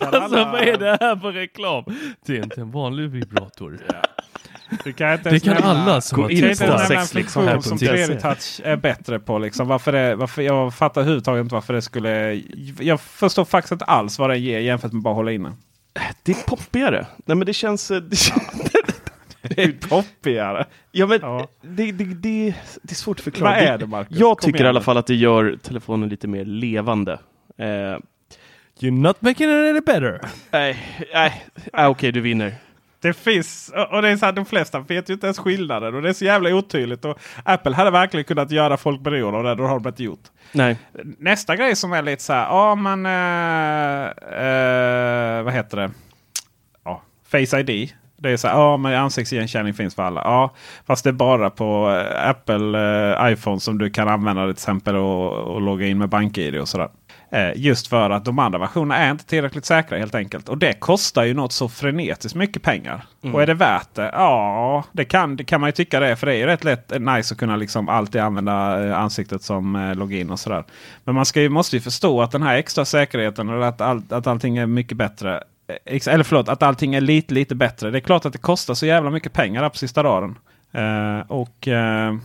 Alltså vad är det här för reklam? Det är inte en vanlig vibrator. Du kan inte Det kan nämna- alla som har testat. nämna en sex, liksom, som här på 3D touch är bättre på. Liksom. Varför det, varför, jag fattar överhuvudtaget inte varför det skulle... Jag förstår faktiskt inte alls vad det ger jämfört med bara hålla inne. Det är poppigare. Nej men det känns... Det, Det är poppigare. ja, men Ja. Det, det, det, det är svårt att förklara. Vad är det Marcus? Jag Kom tycker i igen alla nu. fall att det gör telefonen lite mer levande. Eh, You're not making it any better. Nej, nej, ah, okej du vinner. Det finns, och det är så här, de flesta vet ju inte ens skillnaden och det är så jävla otydligt. Och Apple hade verkligen kunnat göra folk beroende av det, då har de inte gjort. Nej. Nästa grej som är lite så här, ja men eh, eh, vad heter det? Ja, Face ID. Det är så här, ja men ansiktsigenkänning finns för alla. Ja, fast det är bara på eh, Apple eh, iPhone som du kan använda det till exempel och, och logga in med BankID och sådär. Eh, just för att de andra versionerna är inte tillräckligt säkra helt enkelt. Och det kostar ju något så frenetiskt mycket pengar. Och är det värt det? Ja, det kan, det kan man ju tycka det är. För det är ju rätt lätt eh, nice att kunna liksom alltid använda eh, ansiktet som login och sådär. Men man ska ju, måste ju förstå att den här extra säkerheten och att, all, att allting är mycket bättre. Eller förlåt, att allting är lite, lite bättre. Det är klart att det kostar så jävla mycket pengar på sista raden. Uh, och uh,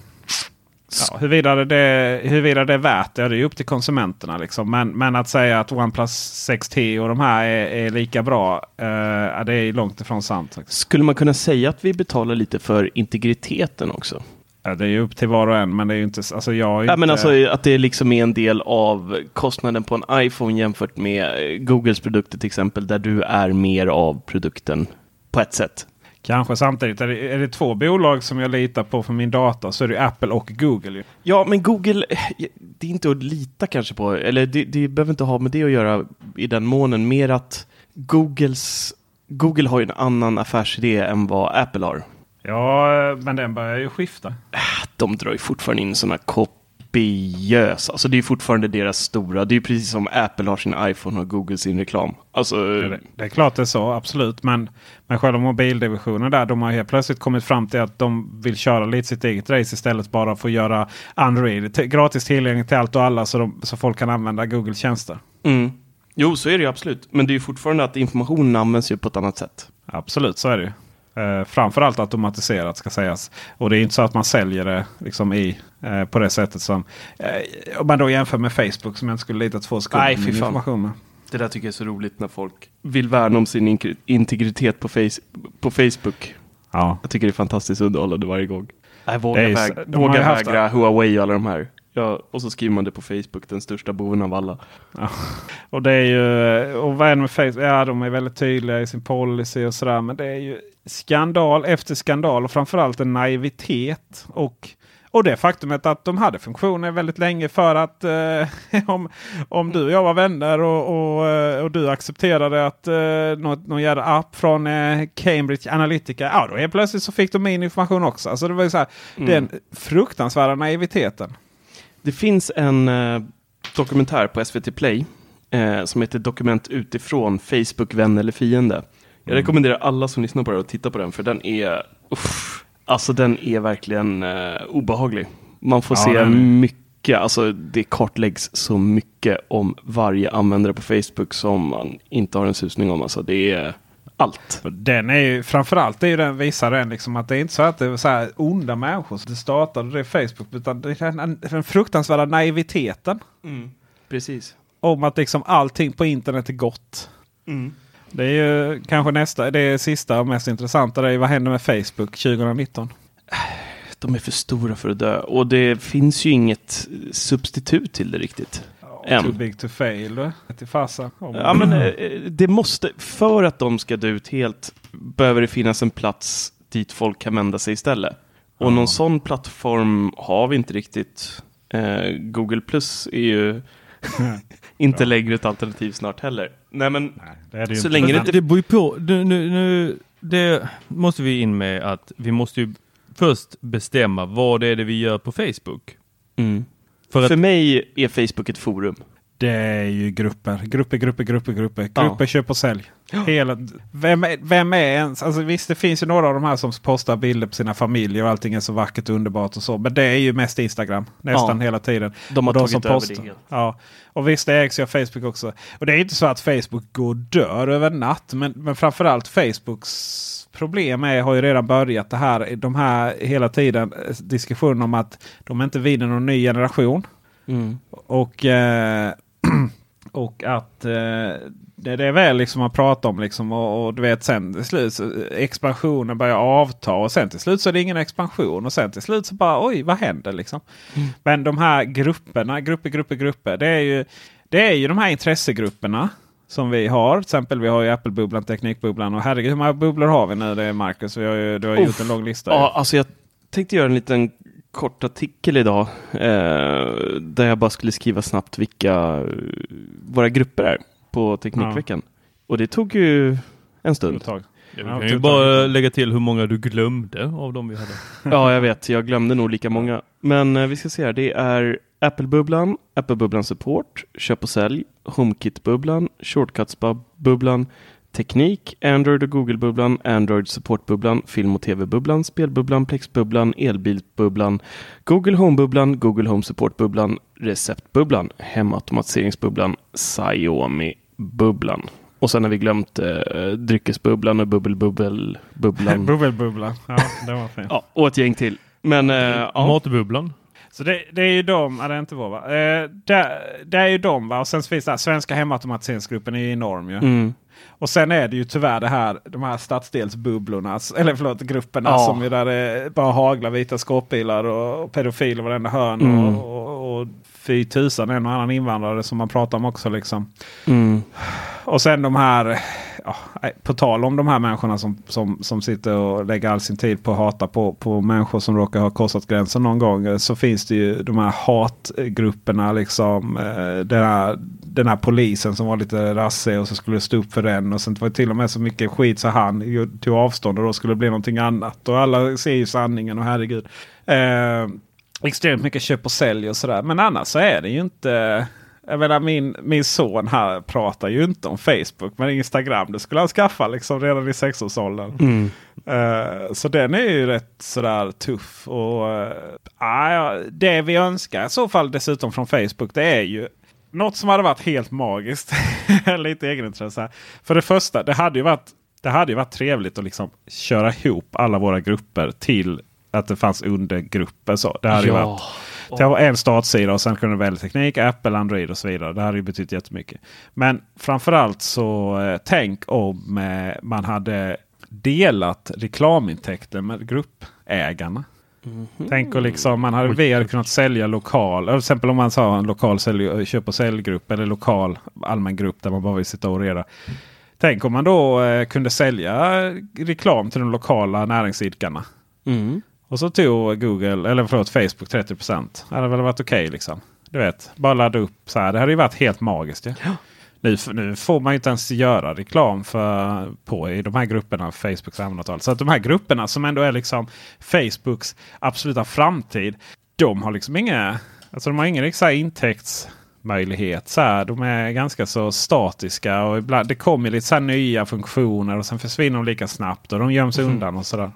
Ja, huruvida, det, huruvida det är värt det, det är upp till konsumenterna. Liksom. Men, men att säga att OnePlus 6T och de här är, är lika bra, eh, det är långt ifrån sant. faktiskt. Skulle man kunna säga att vi betalar lite för integriteten också? Ja, det är ju upp till var och en, men det är ju inte... Alltså jag Ja, men inte, alltså att det liksom är en del av kostnaden på en iPhone jämfört med eh, Googles produkter till exempel, där du är mer av produkten på ett sätt. Kanske samtidigt. Är det, är det två bolag som jag litar på för min data så är det Apple och Google. Ju. Ja, men Google, det är inte att lita kanske på, eller det, det behöver inte ha med det att göra i den månen, mer att Googles, Google har ju en annan affärsidé än vad Apple har. Ja, men den börjar ju skifta. De drar ju fortfarande in sådana kopiösa, alltså det är fortfarande deras stora, det är precis som Apple har sin iPhone och Google sin reklam. Alltså, Det, det är klart det är så, absolut. Men, men själva mobildivisionen där, de har helt plötsligt kommit fram till att de vill köra lite sitt eget race istället. Bara för att göra Android gratis tillgängligt till allt och alla så, de, så folk kan använda Googles tjänster. mm. Jo, så är det ju absolut. Men det är fortfarande att informationen används ju på ett annat sätt. Absolut, så är det ju. Eh, framförallt automatiserat ska sägas. Och det är inte så att man säljer det liksom i, eh, på det sättet som... Eh, om man då jämför med Facebook som jag inte skulle lita två sekunder Nej, fy information med. Det där tycker jag är så roligt när folk vill värna om sin in- integritet på, face på Facebook. Ja. Jag tycker det är fantastiskt underhållande varje gång. Nej, Det våga, är väg, så- de har våga ju haft- vägra Huawei och alla de här. Ja, och så skriver man det på Facebook, den största boven av alla. Och det är ju, och vad är det med Facebook? Ja, de är väldigt tydliga i sin policy och sådär. Men det är ju skandal efter skandal och framförallt en naivitet. Och, och det faktumet att de hade funktioner väldigt länge för att eh, om, om du och jag var vänner och, och, eh, och du accepterade att eh, något, någon jävla app från eh, Cambridge Analytica. Ja, då helt plötsligt så fick de min information också. Alltså det var ju så här, den fruktansvärda naiviteten. Det finns en eh, dokumentär på SVT Play eh, som heter Dokument utifrån Facebook, vän eller fiende. Jag rekommenderar alla som lyssnar på det att titta på den för den är, uff, alltså den är verkligen eh, obehaglig. Man får Ja, se den- mycket, alltså det kartläggs så mycket om varje användare på Facebook som man inte har en susning om. Alltså det är allt. Den är ju framförallt är ju den, visar den liksom att det är inte så att det är så här onda människor som startade det Facebook. Utan det är den, den fruktansvärda naiviteten. Precis. Om att liksom allting på internet är gott. Det är ju kanske nästa, det är sista och mest intressanta. Det är vad händer med Facebook 2019? De är för stora för att dö och det finns ju inget substitut till det riktigt. Än. Too big to fail. Till farsa. Om- Ja, men eh, det måste, för att de ska dö ut helt, behöver det finnas en plats dit folk kan vända sig istället. Och någon sån plattform har vi inte riktigt. Eh, Google Plus är ju inte längre ett alternativ snart heller. Nej, men Nej, det är det så inte. länge det Men- inte... Det beror ju på. Nu, nu, nu, det måste vi in med att vi måste ju först bestämma vad det är det vi gör på Facebook. Mm. För att, För mig är Facebook ett forum. Det är ju grupper, grupper, grupper, grupper, grupper. Ja. Grupper, köp och sälj. Hela, vem, är, vem är ens? Alltså visst, det finns ju några av de här som postar bilder på sina familjer och allting är så vackert och underbart och så. Men det är ju mest Instagram nästan Ja. hela tiden. De har och tagit över det helt. Ja, och visst det ägs ju av Facebook också. Och det är inte så att Facebook går och dör över natt. Men, men framförallt Facebooks problem är, har ju redan börjat det här, de här hela tiden eh, diskussionen om att de inte vinner någon ny generation. Mm. Och, eh, och att eh, det, det är väl liksom man pratar om liksom och, och du vet sen till slut så, expansionen börjar avta och sen till slut så är det ingen expansion och sen till slut så bara oj vad händer liksom. Men de här grupperna, grupper, grupper, grupper. Det är ju, det är ju de här intressegrupperna som vi har. Till exempel vi har ju Apple-bubblan, Teknikbubblan och herregud hur många bubblor har vi nu det är Marcus? Vi har ju, du har ju gjort en lång lista. Ja, alltså jag tänkte göra en liten kort artikel idag. Eh, där jag bara skulle skriva snabbt vilka våra grupper är på Teknikveckan. Och det tog ju en stund. Ett tag. Ja, vi Ja, kan ju bara lägga till hur många du glömde av dem vi hade. Ja, jag vet. Jag glömde nog lika många. Men eh, vi ska se här. Det är Apple-bubblan, Apple-bubblan Support, Köp och sälj, HomeKit-bubblan, Shortcuts-bubblan, Teknik, Android och Google-bubblan, Android Support-bubblan, Film och TV-bubblan, Spelbubblan, Plex-bubblan, Elbil-bubblan, Google Home-bubblan, Google Home Support-bubblan, Recept-bubblan, Hemautomatiseringsbubblan, Xiaomi-bubblan. Och sen har vi glömt eh, Dryckesbubblan och Bubbel-bubbel-bubblan. Bubbelbubblan. Ja, det var fint. ja, och ett gäng till. Men eh, ja. Matbubblan. Så det, det är ju de, ja, det är inte vår va? Eh, det, det är ju de va? Och sen finns det här, Svenska hemautomatiseringsgruppen är ju enorm ju. Mm. Och sen är det ju tyvärr det här, de här stadsdelsbubblorna, eller förlåt grupperna Ja. som ju där det bara haglar vita skåpbilar och, och pedofiler varenda hörn. Mm. Och, och, och fy tusan en och annan invandrare som man pratar om också liksom. Mm. Och sen de här, ja, på tal om de här människorna som, som, som sitter och lägger all sin tid på att hata på, på människor som råkar ha korsat gränsen någon gång. eh, Så finns det ju de här hatgrupperna. Liksom, eh, den, här, den här polisen som var lite rassig och så skulle stå upp för den. Och sen var det till och med så mycket skit så han tog avstånd och då skulle det bli någonting annat. Och alla ser ju sanningen och herregud. Eh, extremt mycket köp och sälj och sådär. Men annars så är det ju inte... Jag menar min, min son här pratar ju inte om Facebook men Instagram det skulle han skaffa liksom redan i sexårsåldern. Mm. Eh, så den är ju rätt sådär tuff. Och, ja, det vi önskar i så fall dessutom från Facebook det är ju något som hade varit helt magiskt. Lite egenintresse. För det första, det hade ju varit, det hade ju varit trevligt att liksom köra ihop alla våra grupper till att det fanns undergrupper. Så. Det hade ju varit det var en startsida och sen kunde du välja teknik, Apple, Android och så vidare. Det hade ju betytt jättemycket. Men framförallt så eh, tänk om eh, man hade delat reklamintäkter med gruppägarna. Tänk och liksom man hade väl kunnat sälja lokal. Till exempel om man sa en lokal sälj, köp och säljgrupp eller lokal allmän grupp där man bara vill sitta och reda. Tänk om man då eh, kunde sälja reklam till de lokala näringsidkarna. Mm. Och så tog Google, eller förlåt Facebook 30 procent. Det hade väl varit okej liksom. Du vet, bara ladda upp så här. Det hade ju varit helt magiskt. Ja. Nu, nu får man ju inte ens göra reklam för, på i de här grupperna. Facebooks användartal. Så att de här grupperna som ändå är liksom Facebooks absoluta framtid. De har liksom inga, alltså de har ingen så här intäktsmöjlighet. Så här, de är ganska så statiska och ibland, det kommer lite så nya funktioner och sen försvinner de lika snabbt och de göms undan och sådär.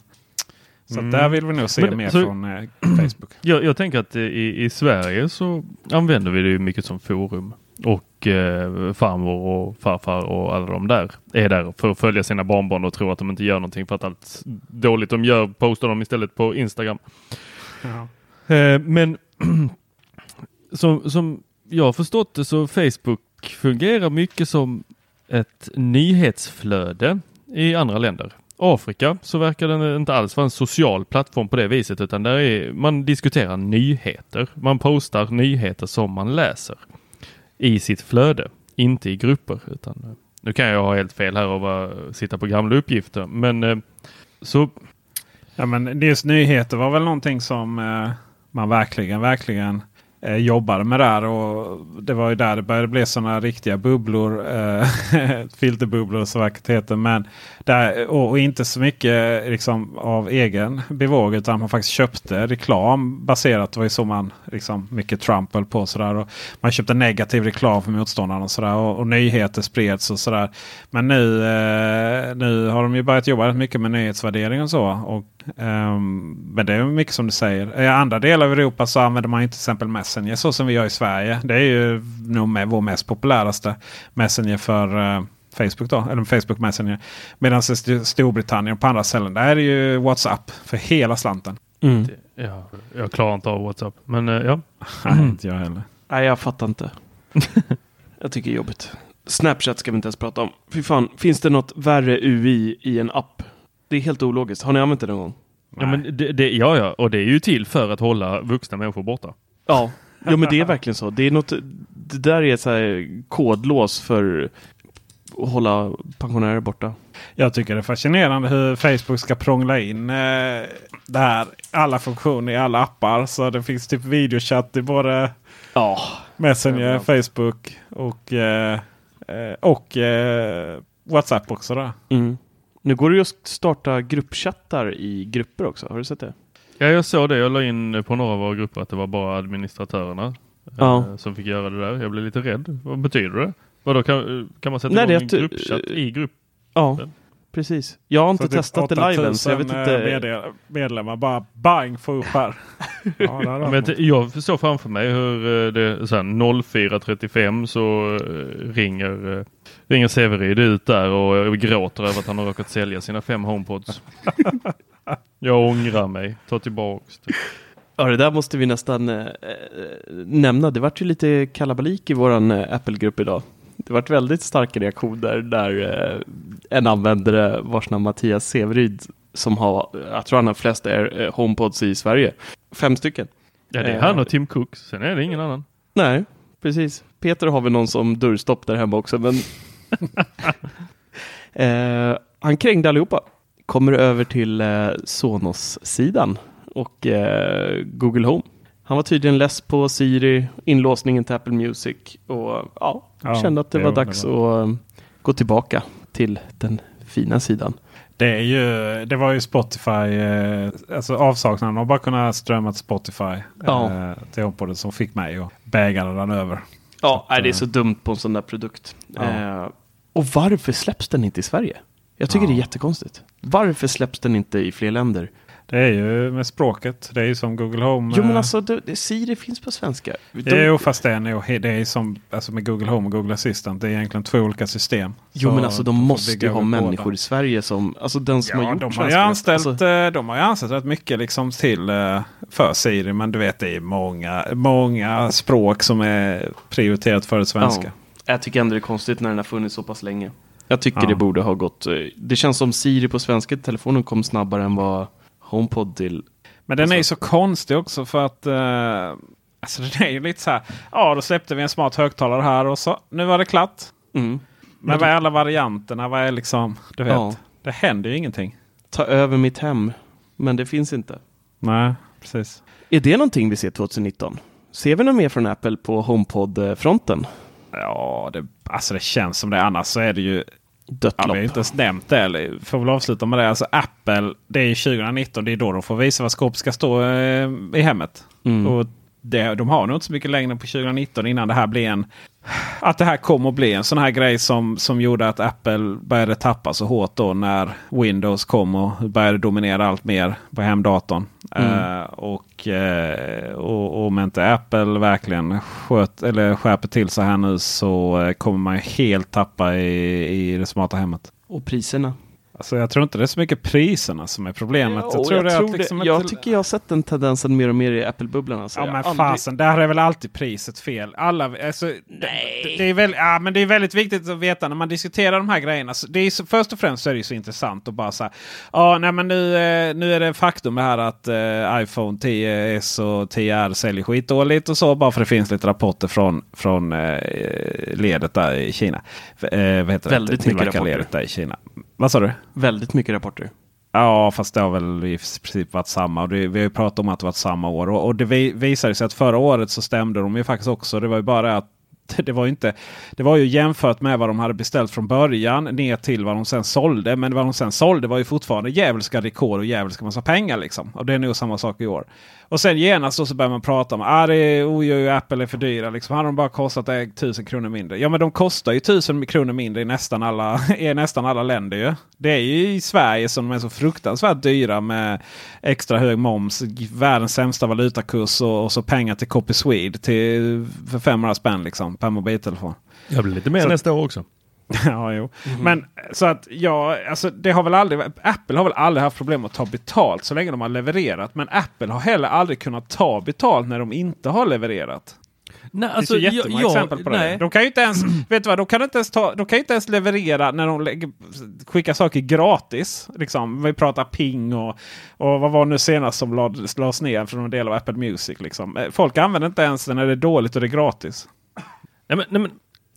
Så att där vill vi nog se Men, mer så- från eh, Facebook. Jag, jag tänker att i, i Sverige så använder vi det ju mycket som forum. Och eh, farmor och farfar och alla de där är där för att följa sina barnbarn och tro att de inte gör någonting för att allt dåligt de gör postar de istället på Instagram. Eh, men som, som jag har förstått det så Facebook fungerar mycket som ett nyhetsflöde i andra länder. Afrika så verkar den inte alls vara en social plattform på det viset utan där är, man diskuterar nyheter. Man postar nyheter som man läser i sitt flöde, inte i grupper. Utan, eh, nu kan jag ha helt fel här och bara sitta på gamla uppgifter men eh, så Ja, men just nyheter var väl någonting som eh, man verkligen, verkligen eh, jobbade med där. Och det var ju där det började bli sådana riktiga bubblor. Eh, filterbubblor så vackert heter. Men där, och, och inte så mycket liksom, av egen bevåg utan man faktiskt köpte reklam baserat. Det var ju så man liksom, mycket Trump höll på. Sådär, och man köpte negativ reklam för motståndarna och, sådär, och, och nyheter spreds och sådär. Men nu, eh, nu har de ju börjat jobba rätt mycket med nyhetsvärdering och så. Och, eh, men det är mycket som du säger. I andra delar av Europa så använder man ju till exempel Messenger så som vi gör i Sverige. Det är ju nog med vår mest populäraste Messenger för eh, Facebook då, eller Facebook Messenger. Medan i St- Storbritannien och på andra ställen där är det ju WhatsApp för hela slanten. Mm. ja, jag klarar inte av WhatsApp. Men eh, ja, Nej, inte jag heller. Nej, jag fattar inte. jag tycker det är jobbigt. Snapchat ska vi inte ens prata om. Fy fan, finns det något värre UI i en app? Det är helt ologiskt. Har ni använt det någon gång? ja, men det, det, ja, ja, och det är ju till för att hålla vuxna människor borta. Ja, ja men det är verkligen så. Det, är något, det där är ett så här kodlås för hålla pensionärer borta. Jag tycker det är fascinerande hur Facebook ska prångla in eh, det här, alla funktioner i alla appar. Så det finns typ videochatt i både Ja. Messenger. Facebook och, eh, eh, och eh, WhatsApp också. Då. Mm. Nu går det ju att starta gruppchattar i grupper också. Har du sett det? Ja, jag såg det. Jag la in på några av våra grupper att det var bara administratörerna Ja. eh, som fick göra det där. Jag blev lite rädd. Vad betyder det? Vadå, kan, kan man sätta Nej, det är igång en gruppchatt i grupp? Ja, precis. Jag har inte Så typ testat det live än så jag vet 8000, inte. eh, medlemmar bara bang få upp här. ja, Men jag, jag förstår framför mig hur eh, det är så här 04.35 så eh, ringer, eh, ringer Severyd ut där och eh, gråter över att han har råkat sälja sina fem HomePods. jag ångrar mig. Ta tillbaks det. Ja, det där måste vi nästan eh, eh, nämna. Det vart ju lite kalabalik i våran eh, Apple-grupp idag. Det vart väldigt starka reaktioner där eh, en användare vars namn Mattias Severyd som har, jag tror han har flest Air, eh, HomePods i Sverige. Fem stycken. Ja, det är han och Tim Cook. Sen är det ingen annan. Nej, precis. Peter har väl någon som dörrstopp där hemma också, men eh, han krängde allihopa. Kommer över till eh, Sonos-sidan och eh, Google Home. Han var tydligen less på Siri, inlåsningen till Apple Music och ja, Ja, kände att det det var dags att eh, gå tillbaka till den fina sidan. Det, är ju, det var ju Spotify, eh, alltså avsaknaden av bara kunna strömma till Spotify Ja. eh, till HomePoden som fick mig att bägaren den över. Ja, att, det är eh, så dumt på en sån där produkt. Ja. Och varför släpps den inte i Sverige? Jag tycker Ja. det är jättekonstigt. Varför släpps den inte i fler länder? Det är ju med språket. Det är ju som Google Home. Jo men eh, alltså, det, det, Siri finns på svenska. De, Jo, fast det är, nog, det är som alltså med Google Home och Google Assistant. Det är egentligen två olika system. jo Så men alltså de måste ju ha upp båda. människor i Sverige som, alltså den som har Ja, gjort de har, ju anställt, alltså, eh, de har ju anställt rätt mycket liksom till eh, för Siri. Men du vet det är många, många språk som är prioriterat före svenska. Jag tycker ändå det är konstigt när den har funnits så pass länge. Jag tycker Ja. det borde ha gått, det känns som Siri på svenska telefonen kom snabbare än vad HomePod till. Men den är ju Alltså- så konstig också för att eh, alltså den är ju lite så här. Ja, då släppte vi en smart högtalare här och så nu var det klart. Mm. Men vad är alla varianterna? Vad är liksom, du vet. Ja. Det händer ju ingenting. Ta över mitt hem, men det finns inte. Nej, precis. Är det någonting vi ser 2019? Ser vi något mer från Apple på HomePod-fronten? Ja, det, alltså det känns som det. Annars så är det ju Dött Ja, vi har lopp. inte ens nämnt det. Eller, får väl avsluta med det. Alltså Apple, det är ju 2019. Det är då de får visa vad skåpet ska stå eh, i hemmet. Mm. Och det, de har nog inte så mycket längre på 2019 innan det här blir en... Att det här kommer att bli en sån här grej som, som gjorde att Apple började tappa så hårt då när Windows kom och började dominera allt mer på hemdatorn. Mm. Eh, och, eh, och, om inte Apple verkligen sköt, eller skärper till sig här nu så eh, kommer man helt tappa i, i det smarta hemmet. Och priserna? Alltså jag tror inte det är så mycket priserna som är problemet. Ja, jag tror, det är att det. liksom jag inte- tycker jag har sett den tendensen mer och mer i Apple-bubblan. Alltså. Ja Jag men aldrig- fasen, där är väl alltid priset fel. Alla, alltså, Nej. Det, det, är väl, ja, men det är väldigt viktigt att veta när man diskuterar de här grejerna. Så det är så, först och främst så är det ju så intressant att bara säga. Ja, nej, men nu, eh, nu är det faktum det här att eh, iPhone 10s och 10R säljer skitdåligt och så. Bara för det finns lite rapporter från, från eh, ledet där i Kina. Eh, vad heter Väldigt det? mycket rapporter. där i Kina. Vad sa du? Väldigt mycket rapporter. Ja, fast det har väl i princip varit samma. Och det, vi har ju pratat om att det varit samma år. Och, och det vi, visade sig att förra året så stämde de ju faktiskt också. Det var ju bara att det var, ju inte, det var ju jämfört med vad de hade beställt från början ner till vad de sen sålde. Men vad de sen sålde var ju fortfarande djävulska rekord och djävulska massa pengar. Liksom. Och det är nog samma sak i år. Och sen genast då så börjar man prata om att ah, oj, oj, Apple är för dyra. Liksom. Hade de bara kostat eh, tusen kronor mindre. Ja men de kostar ju tusen kronor mindre i nästan alla, i nästan alla länder. Ju. Det är ju i Sverige som de är så fruktansvärt dyra med extra hög moms, världens sämsta valutakurs och, och så pengar till Copy Swede till, för 500 spänn liksom, per mobiltelefon. Jag blir lite mer Så- nästa år också. ja, jo. Men så att ja, alltså det har väl aldrig, Apple har väl aldrig haft problem att ta betalt så länge de har levererat. Men Apple har heller aldrig kunnat ta betalt när de inte har levererat. Nej, Det finns ju jättemånga exempel på det. nej. De kan ju inte ens, vet du vad, de kan inte ens, ta, de kan inte ens leverera när de lägger, skickar saker gratis. Liksom. Vi pratar ping och, och vad var nu senast som lades, lades ner från en del av Apple Music. Liksom. Eh, Folk använder inte ens det när det är dåligt och det är gratis. Nej, men, nej, men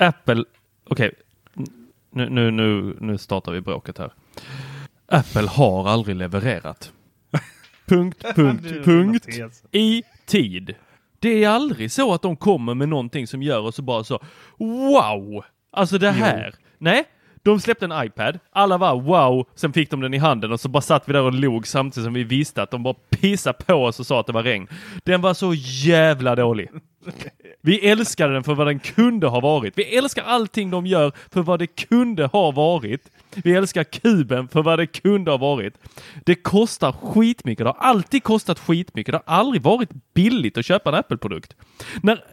Apple, okej. N- nu, nu, nu, nu startar vi bråket här. Apple har aldrig levererat. punkt, punkt, punkt. I tid. Det är aldrig så att de kommer med någonting som gör oss bara så wow! Alltså det här. Nej, de släppte en iPad. Alla var wow. Sen fick de den i handen och så bara satt vi där och log samtidigt som vi visste att de bara pissade på oss och sa att det var regn. Den var så jävla dålig. Vi älskade den för vad den kunde ha varit. Vi älskar allting de gör för vad det kunde ha varit. Vi älskar kuben för vad det kunde ha varit. Det kostar skitmycket. Det har alltid kostat skitmycket. Det har aldrig varit billigt att köpa en Apple-produkt. När,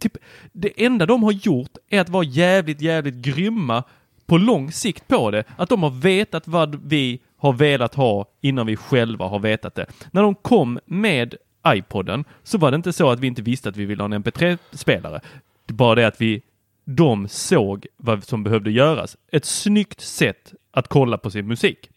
typ, det enda de har gjort är att vara jävligt, jävligt grymma på lång sikt på det. Att de har vetat vad vi har velat ha innan vi själva har vetat det. När de kom med iPoden så var det inte så att vi inte visste att vi ville ha en MP3-spelare. Det bara det att vi, de såg vad som behövde göras. Ett snyggt sätt att kolla på sin musik.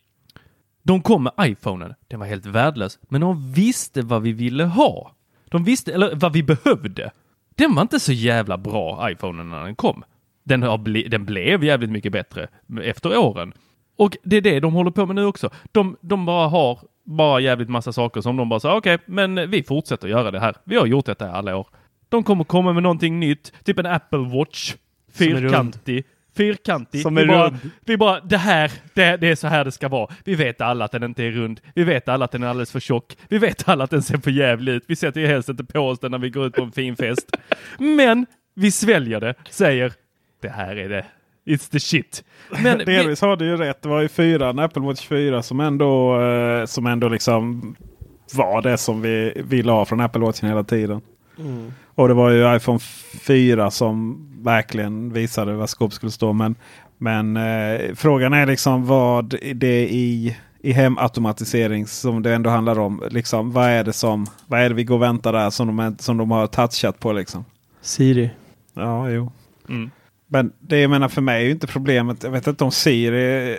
De kom med iPhonen. Den var helt värdelös, men de visste vad vi ville ha. De visste, eller vad vi behövde. Den var inte så jävla bra, iPhonen, när den kom. Den, har ble, den blev jävligt mycket bättre efter åren. Och det är det de håller på med nu också. De, de bara har bara jävligt massa saker som de bara sa okej, okay, men vi fortsätter göra det här. Vi har gjort detta alla år. De kommer komma med någonting nytt, typ en Apple Watch. Fyrkantig. Fyrkantig. Som är vi, bara, rund. vi bara, det här, det, det är så här det ska vara. Vi vet alla att den inte är rund. Vi vet alla att den är alldeles för tjock. Vi vet alla att den ser för jävlig ut. Vi sätter ju helst inte på oss den när vi går ut på en fin fest. Men vi sväljer det, säger det här är det. It's the shit. Men vi, Delvis har du ju rätt. Det var ju fyran, Apple Watch 4 som ändå, eh, som ändå liksom var det som vi ville ha från Apple Watchen hela tiden. Och det var ju iPhone 4 som verkligen visade vad skåp skulle stå. Men, men eh, frågan är liksom vad det i, i hemautomatisering som det ändå handlar om. Liksom, vad, är det som, vad är det vi går och väntar där som de, som de har touchat på? Liksom? Siri. Ja, jo. Mm. Men det jag menar för mig är ju inte problemet. Jag vet inte om Siri.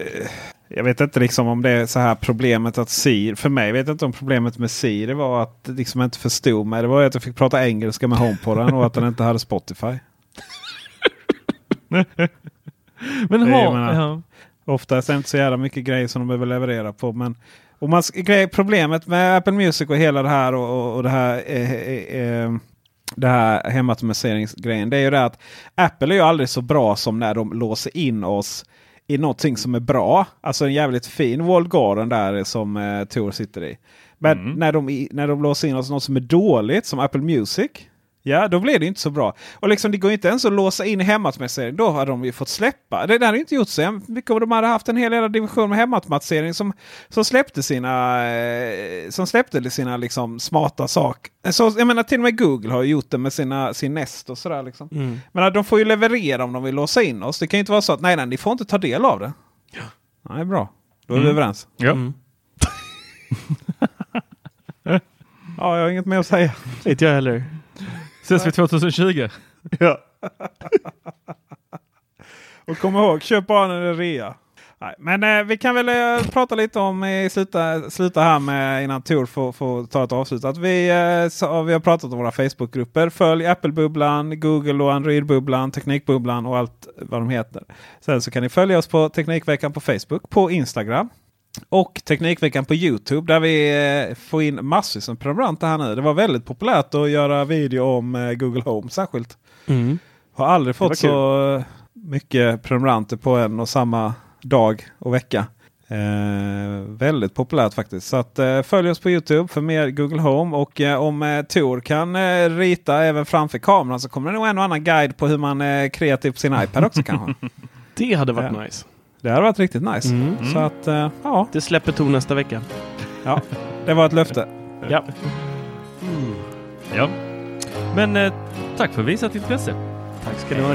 Jag vet inte liksom om det är så här problemet att Siri. För mig vet jag inte om problemet med Siri var att det liksom inte förstod mig. Det var att jag fick prata engelska med HomePoden och att den inte hade Spotify. men ha, menar- ja. Ofta är det inte så jävla mycket grejer som de behöver leverera på. Men och man, problemet med Apple Music och hela det här och, och, och det här eh, eh, eh, det här hemautomatiseringsgrejen. Det är ju det att Apple är ju aldrig så bra som när de låser in oss i någonting som är bra. Alltså en jävligt fin walled garden där som eh, Tor sitter i. Men när, de, när de låser in oss i något som är dåligt som Apple Music. Ja, då blir det inte så bra. Och liksom det går inte ens att låsa in hemautomatisering. Då har de ju fått släppa. Det där har ju inte gjort så mycket. om De hade haft en hel jävla division med hemautomatisering som, som släppte sina, eh, som släppte sina liksom, smarta saker. Så, jag menar till och med Google har gjort det med sina, sin Nest och sådär. Liksom. Men de får ju leverera om de vill låsa in oss. Det kan ju inte vara så att nej, nej, ni får inte ta del av det. Ja. Nej, bra. Då är vi överens. Ja. Ja, jag har inget mer att säga. Inte jag heller. Ses vi 2020? Ja. och kom ihåg, köp bara när det är rea. Nej, men eh, vi kan väl eh, prata lite om, eh, sluta, sluta här med innan Tor får, får ta ett avslut. Att vi, eh, så, vi har pratat om våra Facebookgrupper. Följ Apple-bubblan, Google och Android-bubblan, Teknikbubblan och allt vad de heter. Sen så kan ni följa oss på Teknikveckan på Facebook, på Instagram. Och Teknikveckan på Youtube där vi eh, får in massvis med prenumeranter här nu. Det var väldigt populärt att göra video om eh, Google Home särskilt. Mm. Har aldrig fått så eh, mycket prenumeranter på en och samma dag och vecka. Eh, väldigt populärt faktiskt. Så att, eh, följ oss på Youtube för mer Google Home. Och eh, om eh, Tor kan rita även framför kameran så kommer det nog en och annan guide på hur man är kreativ på sin iPad också kanske. Det hade varit nice. Det hade varit riktigt nice. Mm. Så att eh, ja, Det släpper Tor nästa vecka. ja, det var ett löfte. Ja. Ja. Men eh, tack för visat intresse. Tack ska ni ha